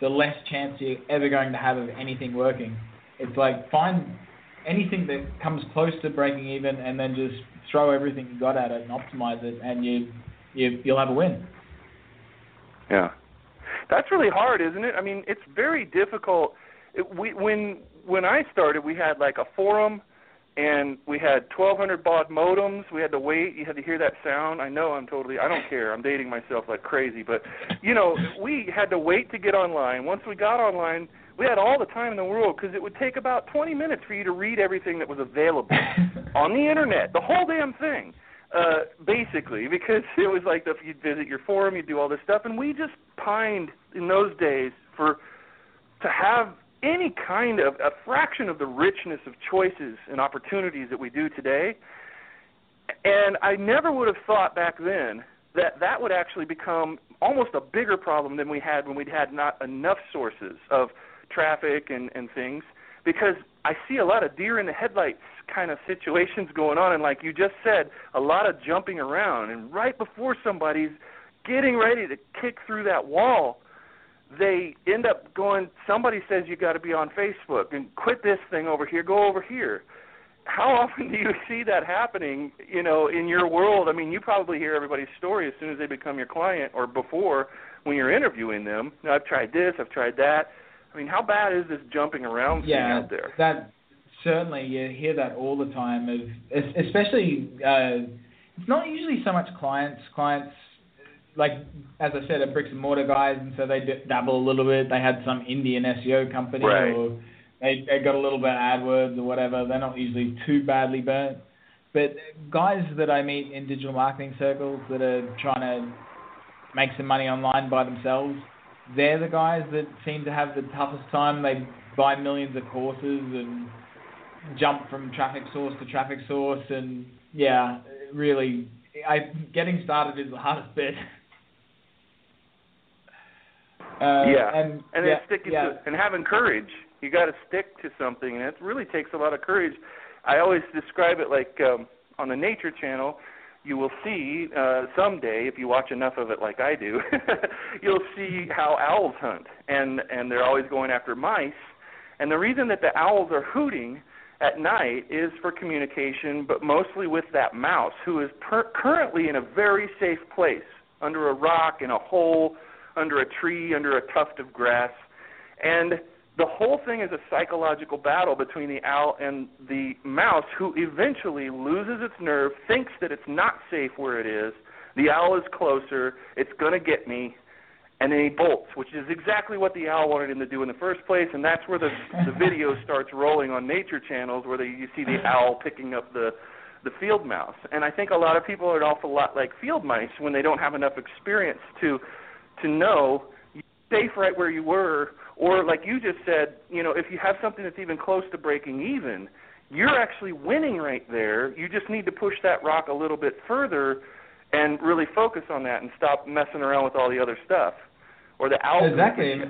Speaker 6: the less chance you're ever going to have of anything working. It's like find anything that comes close to breaking even, and then just throw everything you got at it and optimize it, and you you you'll have a win.
Speaker 5: Yeah, that's really hard, isn't it? I mean, it's very difficult. It, we when when I started, we had like a forum, and we had 1,200 baud modems. We had to wait. You had to hear that sound. I know I'm totally. I don't care. I'm dating myself like crazy, but you know, we had to wait to get online. Once we got online, we had all the time in the world because it would take about 20 minutes for you to read everything that was available on the internet, the whole damn thing, uh, basically, because it was like if you'd visit your forum, you'd do all this stuff, and we just pined in those days for to have any kind of a fraction of the richness of choices and opportunities that we do today. And I never would have thought back then that that would actually become almost a bigger problem than we had when we had not enough sources of traffic and, and things. Because I see a lot of deer in the headlights kind of situations going on. And like you just said, a lot of jumping around. And right before somebody's getting ready to kick through that wall, they end up going somebody says you got to be on Facebook and quit this thing over here, go over here. How often do you see that happening, you know, in your world? I mean, you probably hear everybody's story as soon as they become your client or before when you're interviewing them. Now, I've tried this, I've tried that. I mean, how bad is this jumping around thing out there?
Speaker 6: that certainly you hear that all the time. Of especially, uh, it's not usually so much clients. Clients, like as I said, are bricks and mortar guys, and so they d- dabble a little bit. They had some Indian SEO company,
Speaker 5: Right.
Speaker 6: or they they got a little bit of AdWords or whatever. They're not usually too badly burnt. But guys that I meet in digital marketing circles that are trying to make some money online by themselves, they're the guys that seem to have the toughest time. They buy millions of courses and jump from traffic source to traffic source, and yeah, really, I getting started is the hardest bit. Uh,
Speaker 5: yeah,
Speaker 6: and,
Speaker 5: and
Speaker 6: yeah,
Speaker 5: sticking
Speaker 6: yeah.
Speaker 5: to and having courage. You got to stick to something, and it really takes a lot of courage. I always describe it like um, on the Nature Channel. You will see uh, someday, if you watch enough of it, like I do, you'll see how owls hunt, and and they're always going after mice. And the reason that the owls are hooting at night is for communication, but mostly with that mouse who is per- currently in a very safe place, under a rock, in a hole, under a tree, under a tuft of grass. And the whole thing is a psychological battle between the owl and the mouse, who eventually loses its nerve, thinks that it's not safe where it is. The owl is closer, it's going to get me, and then he bolts, which is exactly what the owl wanted him to do in the first place, and that's where the the video starts rolling on nature channels, where they, you see the owl picking up the the field mouse. And I think a lot of people are an awful lot like field mice when they don't have enough experience to to know you're safe right where you were, or like you just said, you know, if you have something that's even close to breaking even, you're actually winning right there. You just need to push that rock a little bit further and really focus on that and stop messing around with all the other stuff. Or the.
Speaker 6: Exactly.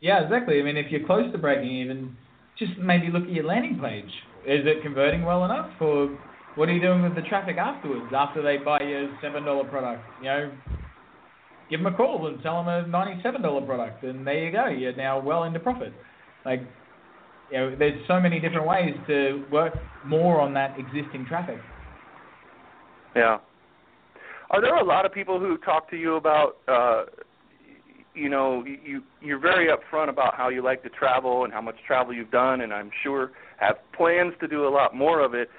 Speaker 6: Yeah, exactly. I mean, if you're close to breaking even, just maybe look at your landing page. Is it converting well enough, or what are you doing with the traffic afterwards? After they buy your seven dollar product, you know, give them a call and sell them a ninety-seven dollar product, and there you go. You're now well into profit. Like, you know, there's so many different ways to work more on that existing traffic.
Speaker 5: Yeah. Are there a lot of people who talk to you about, uh, you know, you you're very upfront about how you like to travel and how much travel you've done, and I'm sure have plans to do a lot more of it.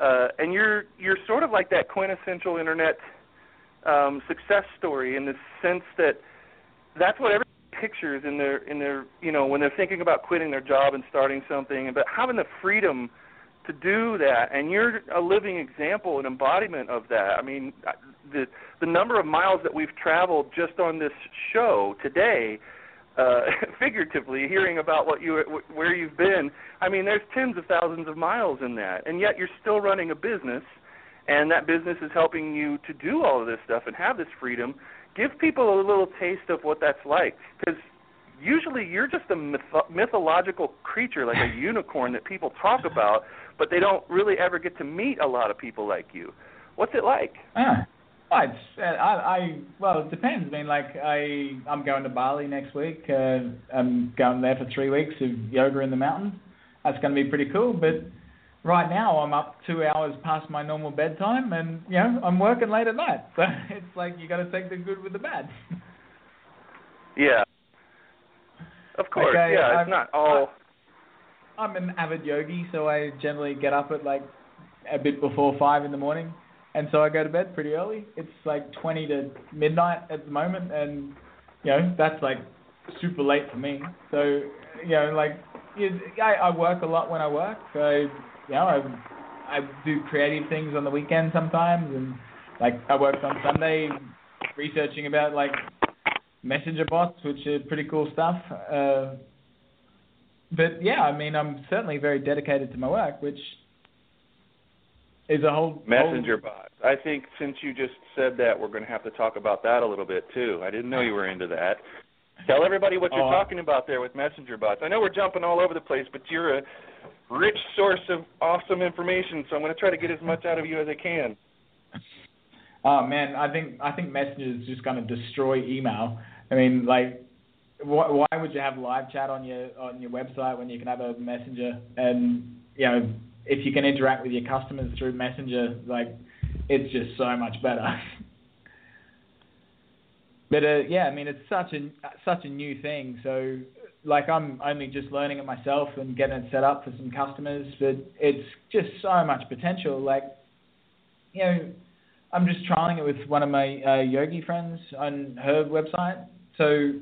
Speaker 5: Uh, and you're you're sort of like that quintessential internet um, success story in the sense that that's what everybody pictures in their in their you know when they're thinking about quitting their job and starting something, and but having the freedom to do that, and you're a living example an embodiment of that. I mean, the the number of miles that we've traveled just on this show today, uh, figuratively, hearing about what you where you've been. I mean, there's tens of thousands of miles in that, and yet you're still running a business, and that business is helping you to do all of this stuff and have this freedom. Give people a little taste of what that's like, because usually you're just a myth- mythological creature like a unicorn that people talk about, but they don't really ever get to meet a lot of people like you. What's it like?
Speaker 6: Ah, I, I, I well, it depends. I mean, like I, I'm going to Bali next week. Uh, I'm going there for three weeks of yoga in the mountains. That's going to be pretty cool. But right now, I'm up two hours past my normal bedtime, and you know, I'm working late at night. So it's like you got to take the good with the bad.
Speaker 5: yeah, of course, okay, yeah, it's I'm, not all.
Speaker 6: I'm an avid yogi, so I generally get up at like a bit before five in the morning, and so I go to bed pretty early. It's like twenty to midnight at the moment, and you know that's like super late for me. So you know, like I, I work a lot when I work. So you know, I I do creative things on the weekend sometimes, and like I worked on Sunday researching about like messenger bots, which are pretty cool stuff. Uh, but yeah, I mean, I'm certainly very dedicated to my work, which is a whole
Speaker 5: messenger
Speaker 6: whole...
Speaker 5: bots. I think since you just said that, we're going to have to talk about that a little bit too. I didn't know you were into that. Tell everybody what you're oh, talking about there with messenger bots. I know we're jumping all over the place, but you're a rich source of awesome information, so I'm going to try to get as much out of you as I can.
Speaker 6: Oh man, I think I think Messenger is just going to destroy email. I mean, like, why, why would you have live chat on your on your website when you can have a messenger? And you know, if you can interact with your customers through Messenger, like, it's just so much better. but uh, yeah, I mean, it's such a such a new thing. So, like, I'm only just learning it myself and getting it set up for some customers. But it's just so much potential. Like, you know, I'm just trialing it with one of my uh, yogi friends on her website, so,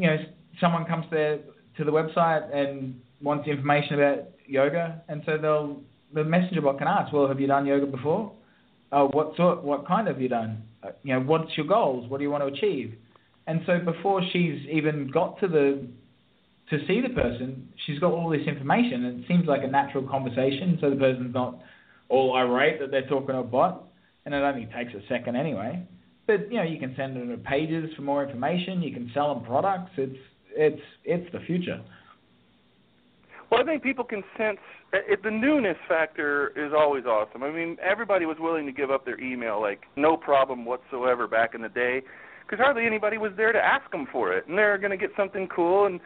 Speaker 6: you know, someone comes there to the website and wants information about yoga, and so they'll the messenger bot can ask, well, have you done yoga before? Uh, what sort, what kind have you done? Uh, you know, what's your goals? What do you want to achieve? And so before she's even got to the to see the person, she's got all this information. It seems like a natural conversation, so the person's not all irate that they're talking to a bot, and it only takes a second anyway. But you know, you can send them pages for more information. You can sell them products. It's it's it's the future.
Speaker 5: Well, I think people can sense it, the newness factor is always awesome. I mean, everybody was willing to give up their email like no problem whatsoever back in the day, because hardly anybody was there to ask them for it, and they're going to get something cool and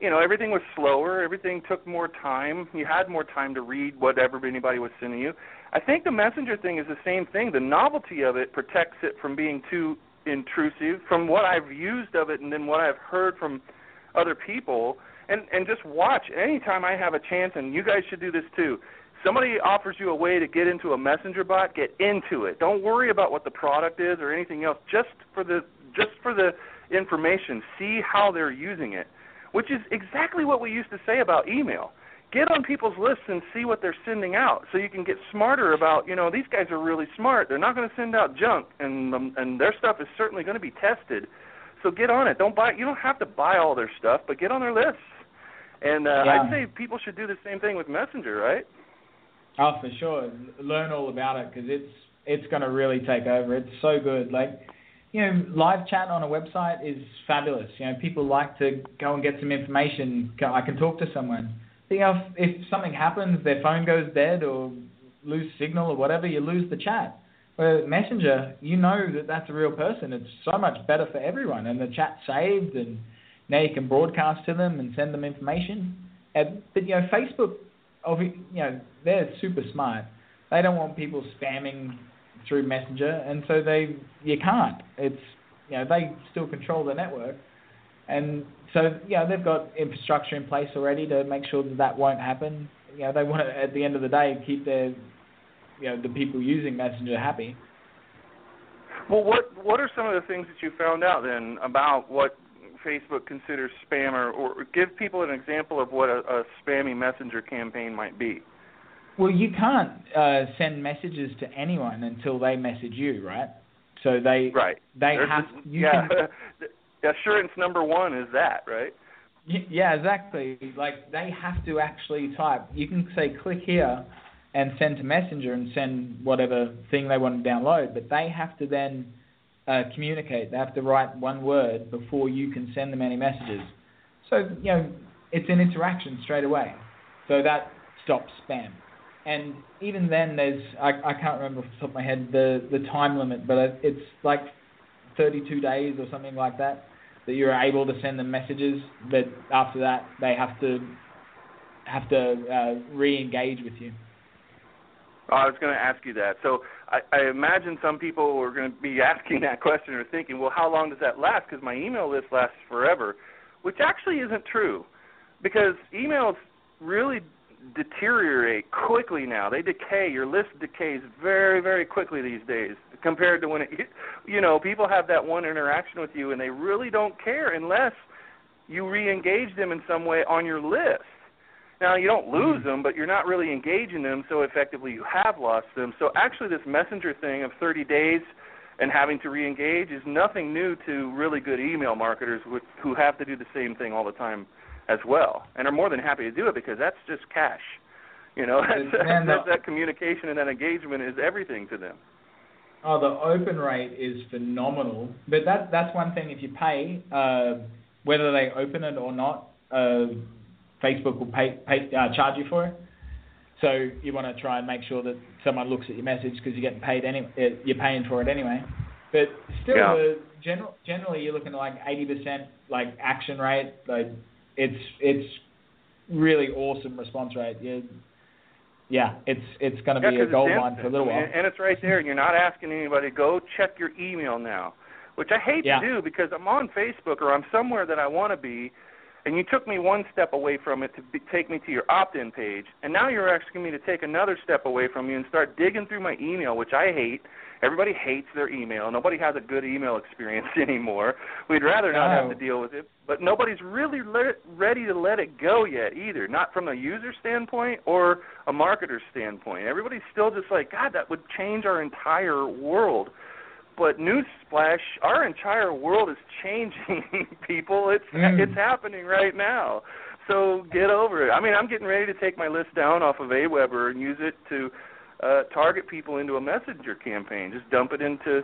Speaker 5: you know everything was slower everything took more time you had more time to read whatever anybody was sending you I think the messenger thing is the same thing. The novelty of it protects it from being too intrusive. From what I've used of it, and then what I've heard from other people, and and just watch anytime I have a chance. And you guys should do this too. Somebody offers you a way to get into a messenger bot, get into it. Don't worry about what the product is or anything else. Just for the just for the information, see how they're using it, which is exactly what we used to say about email get on people's lists and see what they're sending out so you can get smarter about you know these guys are really smart. They're not going to send out junk and um, and their stuff is certainly going to be tested. So get on it. Don't buy you don't have to buy all their stuff but get on their lists. And uh,
Speaker 6: yeah.
Speaker 5: i'd say people should do the same thing with messenger right?
Speaker 6: Oh for sure. Learn all about it because it's it's going to really take over. It's so good. Like you know, live chat on a website is fabulous. You know, people like to go and get some information. I can talk to someone you if something happens, their phone goes dead or lose signal or whatever, you lose the chat. Where Messenger, you know that that's a real person. It's so much better for everyone, and the chat's saved, and now you can broadcast to them and send them information. And, but you know, Facebook, you know, they're super smart. They don't want people spamming through Messenger, and so they you can't. It's you know they still control the network, and so yeah, they've got infrastructure in place already to make sure that that won't happen. You know, they want to at the end of the day keep their you know the people using Messenger happy.
Speaker 5: Well, what what are some of the things that you found out then about what Facebook considers spam, or, or give people an example of what a, a spammy messenger campaign might be?
Speaker 6: Well, you can't uh, send messages to anyone until they message you, right? So they
Speaker 5: right.
Speaker 6: they
Speaker 5: There's
Speaker 6: have
Speaker 5: this-
Speaker 6: you
Speaker 5: yeah.
Speaker 6: can
Speaker 5: Assurance number one is that, right?
Speaker 6: Yeah, exactly. Like they have to actually type. You can say click here and send to Messenger and send whatever thing they want to download, but they have to then uh, communicate. They have to write one word before you can send them any messages. So you know, it's an interaction straight away. So that stops spam. And even then, there's I, I can't remember off the top of my head the the time limit, but it's like 32 days or something like that that you're able to send them messages, but after that they have to have to uh, re-engage with you.
Speaker 5: Oh, I was going to ask you that. So I, I imagine some people are going to be asking that question or thinking, well, how long does that last? Because my email list lasts forever, which actually isn't true, because emails really deteriorate quickly now. They decay. Your list decays very, very quickly these days compared to when it, you know, people have that one interaction with you and they really don't care unless you re-engage them in some way on your list. Now you don't lose mm-hmm. them, but you're not really engaging them, so effectively you have lost them. So actually, this messenger thing of 30 days and having to re-engage is nothing new to really good email marketers wh- who have to do the same thing all the time as well, and are more than happy to do it because that's just cash. You know, that's, that,
Speaker 6: the-
Speaker 5: that communication and that engagement is everything to them.
Speaker 6: Oh, the open rate is phenomenal. But that that's one thing. If you pay, uh, whether they open it or not, uh, Facebook will pay, pay uh, charge you for it. So you want to try and make sure that someone looks at your message because you're getting paid any, uh, you're paying for it anyway. But still,
Speaker 5: Yeah.
Speaker 6: the general generally you're looking at like 80% like action rate. Like it's it's really awesome response rate. You, yeah, it's it's going to
Speaker 5: Yeah,
Speaker 6: be a gold mine for a little while.
Speaker 5: And, and it's right there, and you're not asking anybody, go check your email now, which I hate
Speaker 6: Yeah.
Speaker 5: to do because I'm on Facebook or I'm somewhere that I want to be, and you took me one step away from it to be, take me to your opt-in page, and now you're asking me to take another step away from you and start digging through my email, which I hate. Everybody hates their email. Nobody has a good email experience anymore. We'd rather not have to deal with it, but nobody's really let, ready to let it go yet either. Not from a user standpoint or a marketer standpoint. Everybody's still just like, God, that would change our entire world. But newsflash, our entire world is changing, people. It's
Speaker 6: Mm.
Speaker 5: it's happening right now. So get over it. I mean, I'm getting ready to take my list down off of AWeber and use it to uh, target people into a messenger campaign. Just dump it into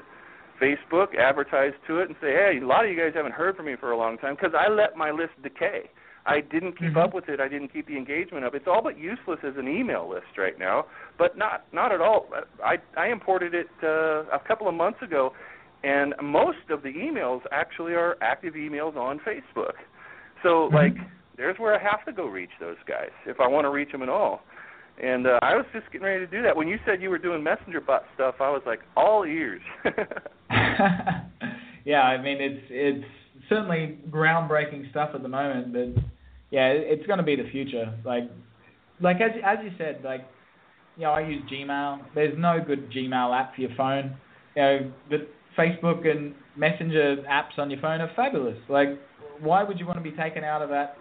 Speaker 5: Facebook, advertise to it, and say, hey, a lot of you guys haven't heard from me for a long time because I let my list decay. I didn't keep
Speaker 6: Mhm.
Speaker 5: up with it. I didn't keep the engagement up. It's all but useless as an email list right now, but not not at all. I I imported it uh, a couple of months ago, and most of the emails actually are active emails on Facebook. So
Speaker 6: Mhm.
Speaker 5: like, there's where I have to go reach those guys if I want to reach them at all. And uh, I was just getting ready to do that. When you said you were doing messenger bot stuff, I was like all ears.
Speaker 6: yeah, I mean it's it's certainly groundbreaking stuff at the moment, but yeah, it's going to be the future. Like like as as you said, like you know, I use Gmail. There's no good Gmail app for your phone. You know, the Facebook and Messenger apps on your phone are fabulous. Like, why would you want to be taken out of that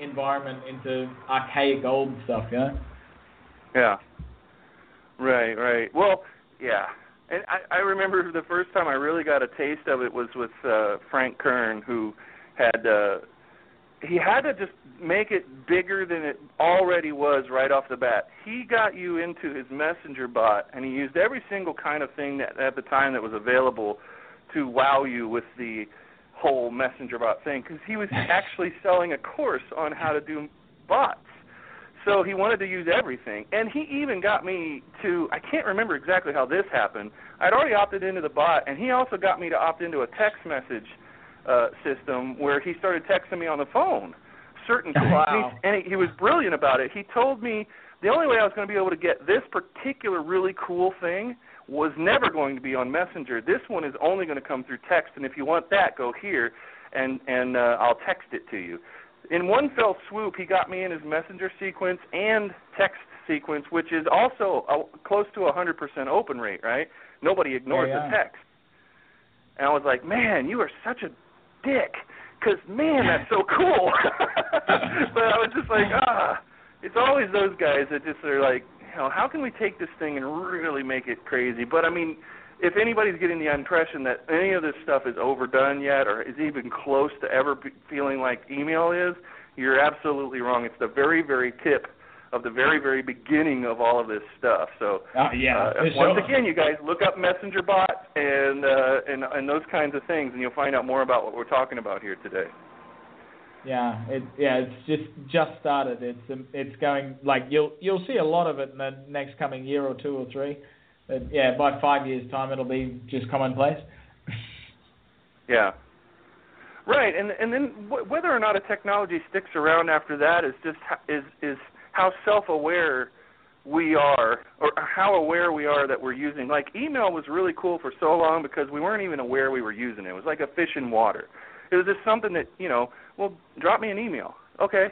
Speaker 6: environment into archaic old stuff? You know?
Speaker 5: Yeah. Right, right. Well, yeah. And I, I remember the first time I really got a taste of it was with uh Frank Kern who had uh he had to just make it bigger than it already was right off the bat. He got you into his messenger bot and he used every single kind of thing that at the time that was available to wow you with the whole messenger bot thing because he was actually selling a course on how to do bots. So he wanted to use everything, and he even got me to. I can't remember exactly how this happened. I'd already opted into the bot, and he also got me to opt into a text message uh, system where he started texting me on the phone certain things.
Speaker 6: Wow.
Speaker 5: And, he, and he, he was brilliant about it. He told me the only way I was going to be able to get this particular really cool thing was never going to be on Messenger. This one is only going to come through text, and if you want that, go here, and and uh, I'll text it to you in one fell swoop, he got me in his messenger sequence and text sequence, which is also a, close to a 100% open rate, right? Nobody ignores
Speaker 6: Yeah, yeah.
Speaker 5: the text. And I was like, man, you are such a dick, because, man, that's so cool. but I was just like, ah, it's always those guys that just are like you know, how can we take this thing and really make it crazy? But I mean, if anybody's getting the impression that any of this stuff is overdone yet or is even close to ever be feeling like email is, you're absolutely wrong. It's the very, very tip of the very, very beginning of all of this stuff. So,
Speaker 6: uh, yeah,
Speaker 5: uh, once
Speaker 6: sure.
Speaker 5: again, you guys look up Messenger bot and uh, and and those kinds of things, and you'll find out more about what we're talking about here today.
Speaker 6: Yeah, it yeah, it's just just started. It's it's going like you'll you'll see a lot of it in the next coming year or two or three. Yeah, by five years' time, it'll be just commonplace.
Speaker 5: yeah. Right, and and then whether or not a technology sticks around after that is just is is how self-aware we are, or how aware we are that we're using. Like email was really cool for so long because we weren't even aware we were using it. It was like a fish in water. It was just something that you know. Well, drop me an email. Okay.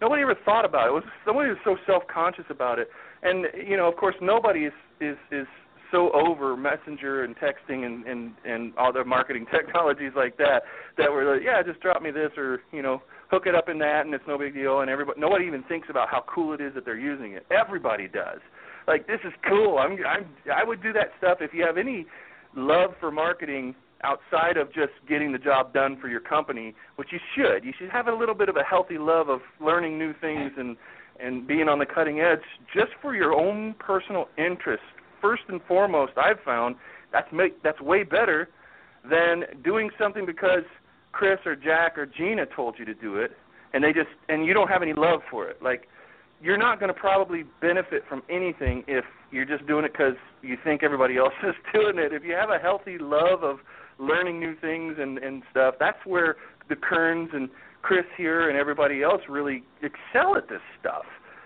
Speaker 5: Nobody ever thought about it. it was somebody was so self-conscious about it, and you know, of course, nobody is is is so over messenger and texting and and and all the marketing technologies like that that we're like, yeah, just drop me this or you know hook it up in that and it's no big deal and everybody nobody even thinks about how cool it is that they're using it. Everybody does. Like this is cool. I'm I'm I would do that stuff if you have any love for marketing outside of just getting the job done for your company, which you should. You should have a little bit of a healthy love of learning new things and and being on the cutting edge just for your own personal interest. First and foremost, I've found that's make, that's way better than doing something because Chris or Jack or Gina told you to do it and they just and you don't have any love for it. Like you're not going to probably benefit from anything if you're just doing it because you think everybody else is doing it. If you have a healthy love of learning new things and and stuff. That's where the Kerns and Chris here and everybody else really excel at this stuff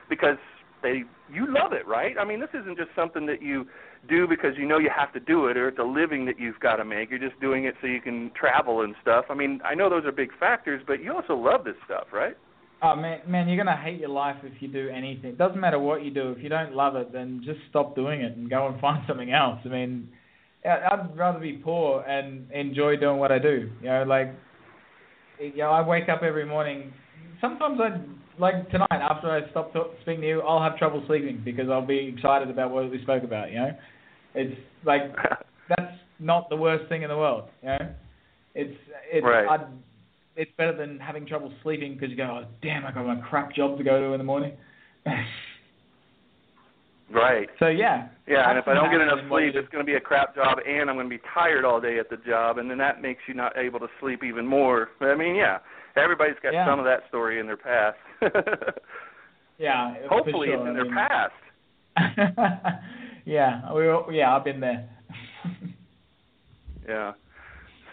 Speaker 5: because they you love it, right? I mean, this isn't just something that you do because you know you have to do it or it's a living that you've got to make. You're just doing it so you can travel and stuff. I mean, I know those are big factors, but you also love this stuff, right?
Speaker 6: Oh man, man, you're gonna hate your life if you do anything. It doesn't matter what you do. If you don't love it, then just stop doing it and go and find something else. I mean, I'd rather be poor and enjoy doing what I do. You know, like, you know, I wake up every morning. Sometimes I like tonight after I stop speaking to you, I'll have trouble sleeping because I'll be excited about what we spoke about. You know, it's like that's not the worst thing in the world. You know, it's it's
Speaker 5: right.
Speaker 6: I'd, it's better than having trouble sleeping because you go, oh damn, I got my crap job to go to in the morning.
Speaker 5: Right.
Speaker 6: So yeah.
Speaker 5: Yeah, and if I don't get enough sleep, it's going to be a crap job, and I'm going to be tired all day at the job, and then that makes you not able to sleep even more. I mean, yeah, everybody's got
Speaker 6: yeah.
Speaker 5: some of that story in their past.
Speaker 6: yeah.
Speaker 5: Hopefully,
Speaker 6: sure.
Speaker 5: it's in
Speaker 6: I
Speaker 5: their
Speaker 6: mean,
Speaker 5: past.
Speaker 6: yeah, we yeah, I've been there.
Speaker 5: yeah.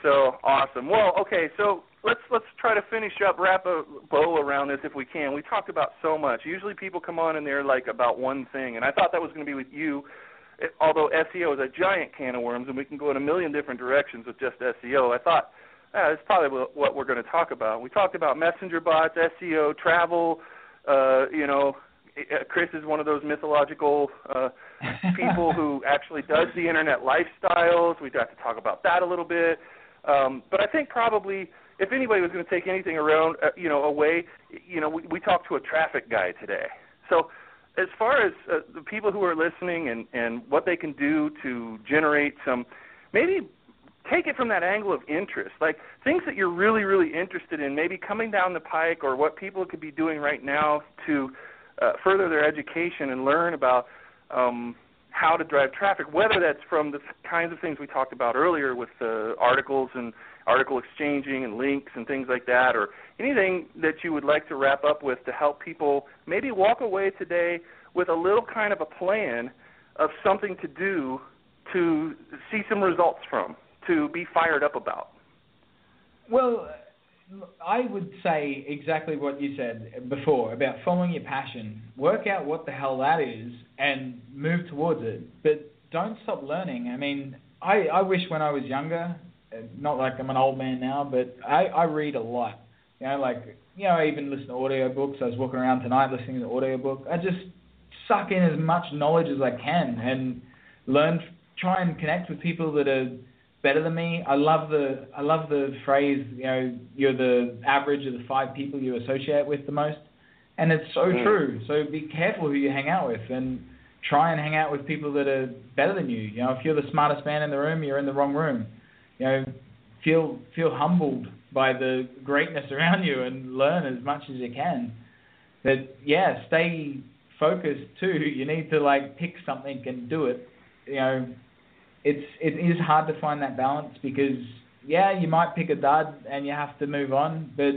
Speaker 5: So awesome. Well, okay, so let's let's try to finish up, wrap a bow around this if we can. We talked about so much. Usually people come on and they're like about one thing, and I thought that was going to be with you. It, although SEO is a giant can of worms, and we can go in a million different directions with just SEO, I thought ah, that's probably what we're going to talk about. We talked about messenger bots, SEO, travel. Uh, you know, Chris is one of those mythological uh, people who actually does the internet lifestyles. We got to talk about that a little bit. Um, but I think probably if anybody was going to take anything around, uh, you know, away, you know, we, we talked to a traffic guy today. So as far as uh, the people who are listening and and what they can do to generate some, maybe take it from that angle of interest, like things that you're really really interested in, maybe coming down the pike, or what people could be doing right now to uh, further their education and learn about. Um, how to drive traffic, whether that's from the kinds of things we talked about earlier with uh, articles and article exchanging and links and things like that, or anything that you would like to wrap up with to help people maybe walk away today with a little kind of a plan of something to do to see some results from, to be fired up about?
Speaker 6: Well, I would say exactly what you said before about following your passion. Work out what the hell that is and move towards it. But don't stop learning. I mean, I, I wish when I was younger not like I'm an old man now, but I, I read a lot. You know, like you know, I even listen to audio books. I was walking around tonight listening to the audio book. I just suck in as much knowledge as I can and learn. Try and connect with people that are better than me. I love the I love the phrase. You know, you're the average of the five people you associate with the most, and it's so
Speaker 5: mm.
Speaker 6: true. So be careful who you hang out with, and try and hang out with people that are better than you. You know, if you're the smartest man in the room, you're in the wrong room. You know, feel feel humbled by the greatness around you and learn as much as you can. But yeah, stay focused too. You need to like pick something and do it. You know, it's it is hard to find that balance because yeah, you might pick a dud and you have to move on, but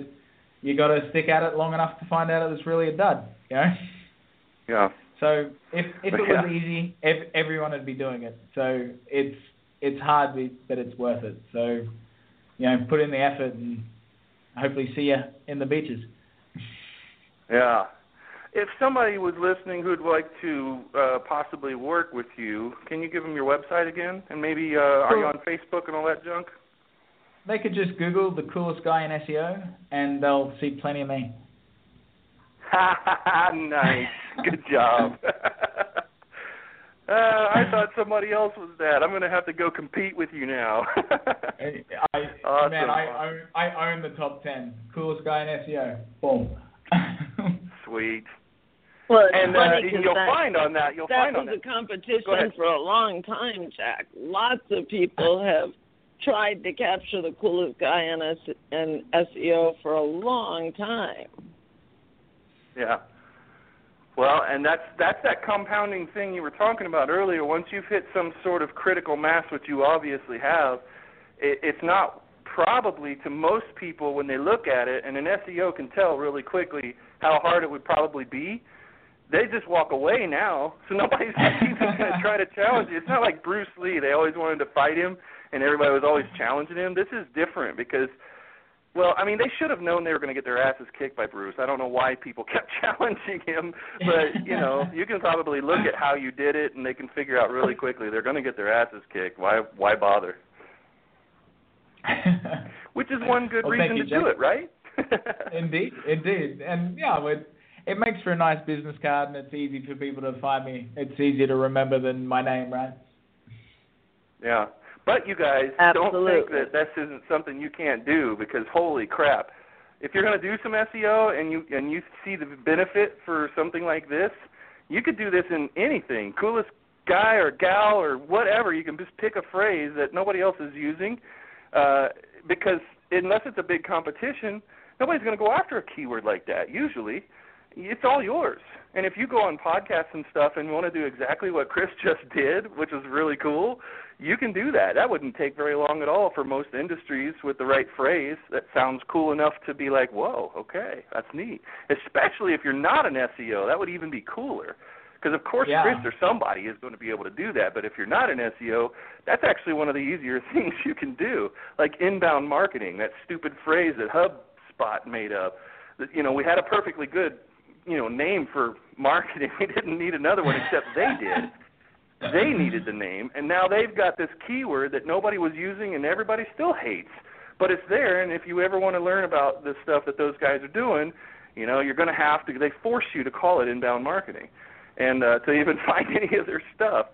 Speaker 6: you got to stick at it long enough to find out it was really a dud. You know.
Speaker 5: Yeah.
Speaker 6: So if if it
Speaker 5: Yeah.
Speaker 6: was easy, ev- everyone would be doing it. So it's it's hard, but it's worth it. So you know, put in the effort and hopefully see you in the beaches.
Speaker 5: Yeah. If somebody was listening who'd like to uh, possibly work with you, can you give them your website again? And maybe uh, are you on Facebook and all that junk?
Speaker 6: They could just Google the coolest guy in SEO, and they'll see plenty of me.
Speaker 5: nice. Good job. uh, I thought somebody else was that. I'm going to have to go compete with you now.
Speaker 6: I, I
Speaker 5: Awesome.
Speaker 6: man, I own I own the top ten coolest guy in SEO. Boom.
Speaker 5: Sweet.
Speaker 4: Well, it's
Speaker 5: And uh, you'll
Speaker 4: that,
Speaker 5: find on that, you'll
Speaker 4: that
Speaker 5: find
Speaker 4: was
Speaker 5: on
Speaker 4: a
Speaker 5: that. Go
Speaker 4: competition for a long time, Jack. Lots of people have tried to capture the coolest guy in, S- in SEO for a long time.
Speaker 5: Yeah. Well, and that's that's that compounding thing you were talking about earlier. Once you've hit some sort of critical mass, which you obviously have, it, it's not probably to most people when they look at it, and an SEO can tell really quickly how hard it would probably be. They just walk away now, so nobody's even going to try to challenge you. It's not like Bruce Lee; they always wanted to fight him, and everybody was always challenging him. This is different because well, I mean, they should have known they were going to get their asses kicked by Bruce. I don't know why people kept challenging him, but you know, you can probably look at how you did it, and they can figure out really quickly they're going to get their asses kicked. Why? Why bother? Which is one good
Speaker 6: Well,
Speaker 5: reason
Speaker 6: you,
Speaker 5: to do it, right?
Speaker 6: indeed, indeed, and yeah, it it makes for a nice business card, and it's easy for people to find me. It's easier to remember than my name, right?
Speaker 5: Yeah. But you guys don't think that this isn't something you can't do because holy crap. If you're going to do some SEO and you and you see the benefit for something like this, you could do this in anything. Coolest guy or gal or whatever, you can just pick a phrase that nobody else is using uh because unless it's a big competition, nobody's going to go after a keyword like that usually. It's all yours. And if you go on podcasts and stuff and want to do exactly what Chris just did, which is really cool, you can do that. That wouldn't take very long at all for most industries with the right phrase that sounds cool enough to be like, whoa, okay, that's neat. Especially if you're not an SEO, that would even be cooler. Because of course
Speaker 6: Yeah.
Speaker 5: Chris or somebody is going to be able to do that, but if you're not an SEO, that's actually one of the easier things you can do. Like inbound marketing, that stupid phrase that HubSpot made up. That, You know, we had a perfectly good, you know, name for marketing. We didn't need another one except they did they needed the name, and now they've got this keyword that nobody was using and everybody still hates. But it's there, and if you ever want to learn about the stuff that those guys are doing, you know, you're going to have to. They force you to call it inbound marketing, and uh, to even find any of their stuff.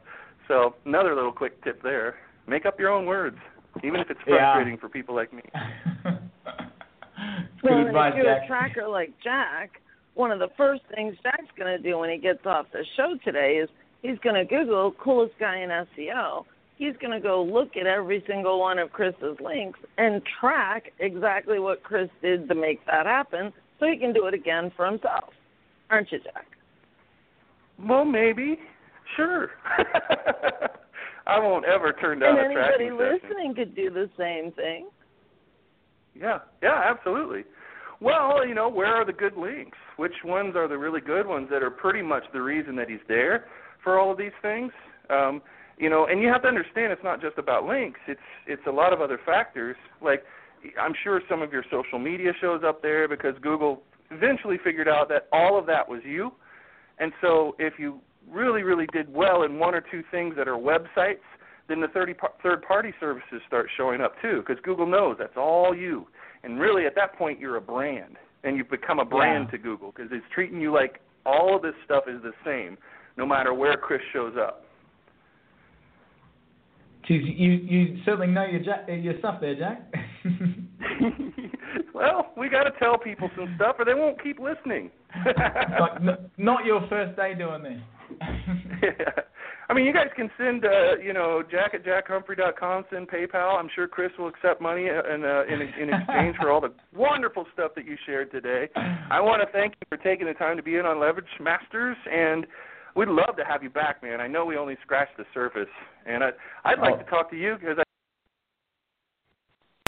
Speaker 5: So another little quick tip there: make up your own words, even if it's
Speaker 6: Yeah.
Speaker 5: frustrating for people like me.
Speaker 6: Good
Speaker 4: well,
Speaker 6: advice,
Speaker 4: and if you're
Speaker 6: Jack.
Speaker 4: a tracker like Jack, one of the first things Jack's going to do when he gets off the show today is he's going to Google coolest guy in SEO. He's going to go look at every single one of Chris's links and track exactly what Chris did to make that happen so he can do it again for himself. Aren't you, Jack?
Speaker 5: Well, maybe, sure. I won't ever turn down
Speaker 4: and
Speaker 5: a
Speaker 4: anybody
Speaker 5: tracking session.
Speaker 4: listening could do the same thing.
Speaker 5: Yeah, yeah, absolutely. Well, you know, where are the good links? Which ones are the really good ones that are pretty much the reason that he's there for all of these things? Um, you know, and you have to understand it's not just about links. It's it's a lot of other factors. Like I'm sure some of your social media shows up there because Google eventually figured out that all of that was you. And so if you really really did well in one or two things that are websites, then the 30 par- third party services start showing up too because Google knows that's all you. And really at that point you're a brand and you've become a brand
Speaker 6: Yeah.
Speaker 5: to Google because it's treating you like all of this stuff is the same no matter where Chris shows up.
Speaker 6: You you certainly know your your stuff there, Jack.
Speaker 5: well, we got to tell people some stuff, or they won't keep listening.
Speaker 6: like, n- not your first day doing this.
Speaker 5: yeah. I mean, you guys can send, uh, you know, jack at jackhumphrey.com, send PayPal. I'm sure Chris will accept money uh, in, uh, in, in exchange for all the wonderful stuff that you shared today. I want to thank you for taking the time to be in on Leverage Masters, and We'd love to have you back, man. I know we only scratched the surface, and I, I'd
Speaker 6: oh.
Speaker 5: like to talk to you because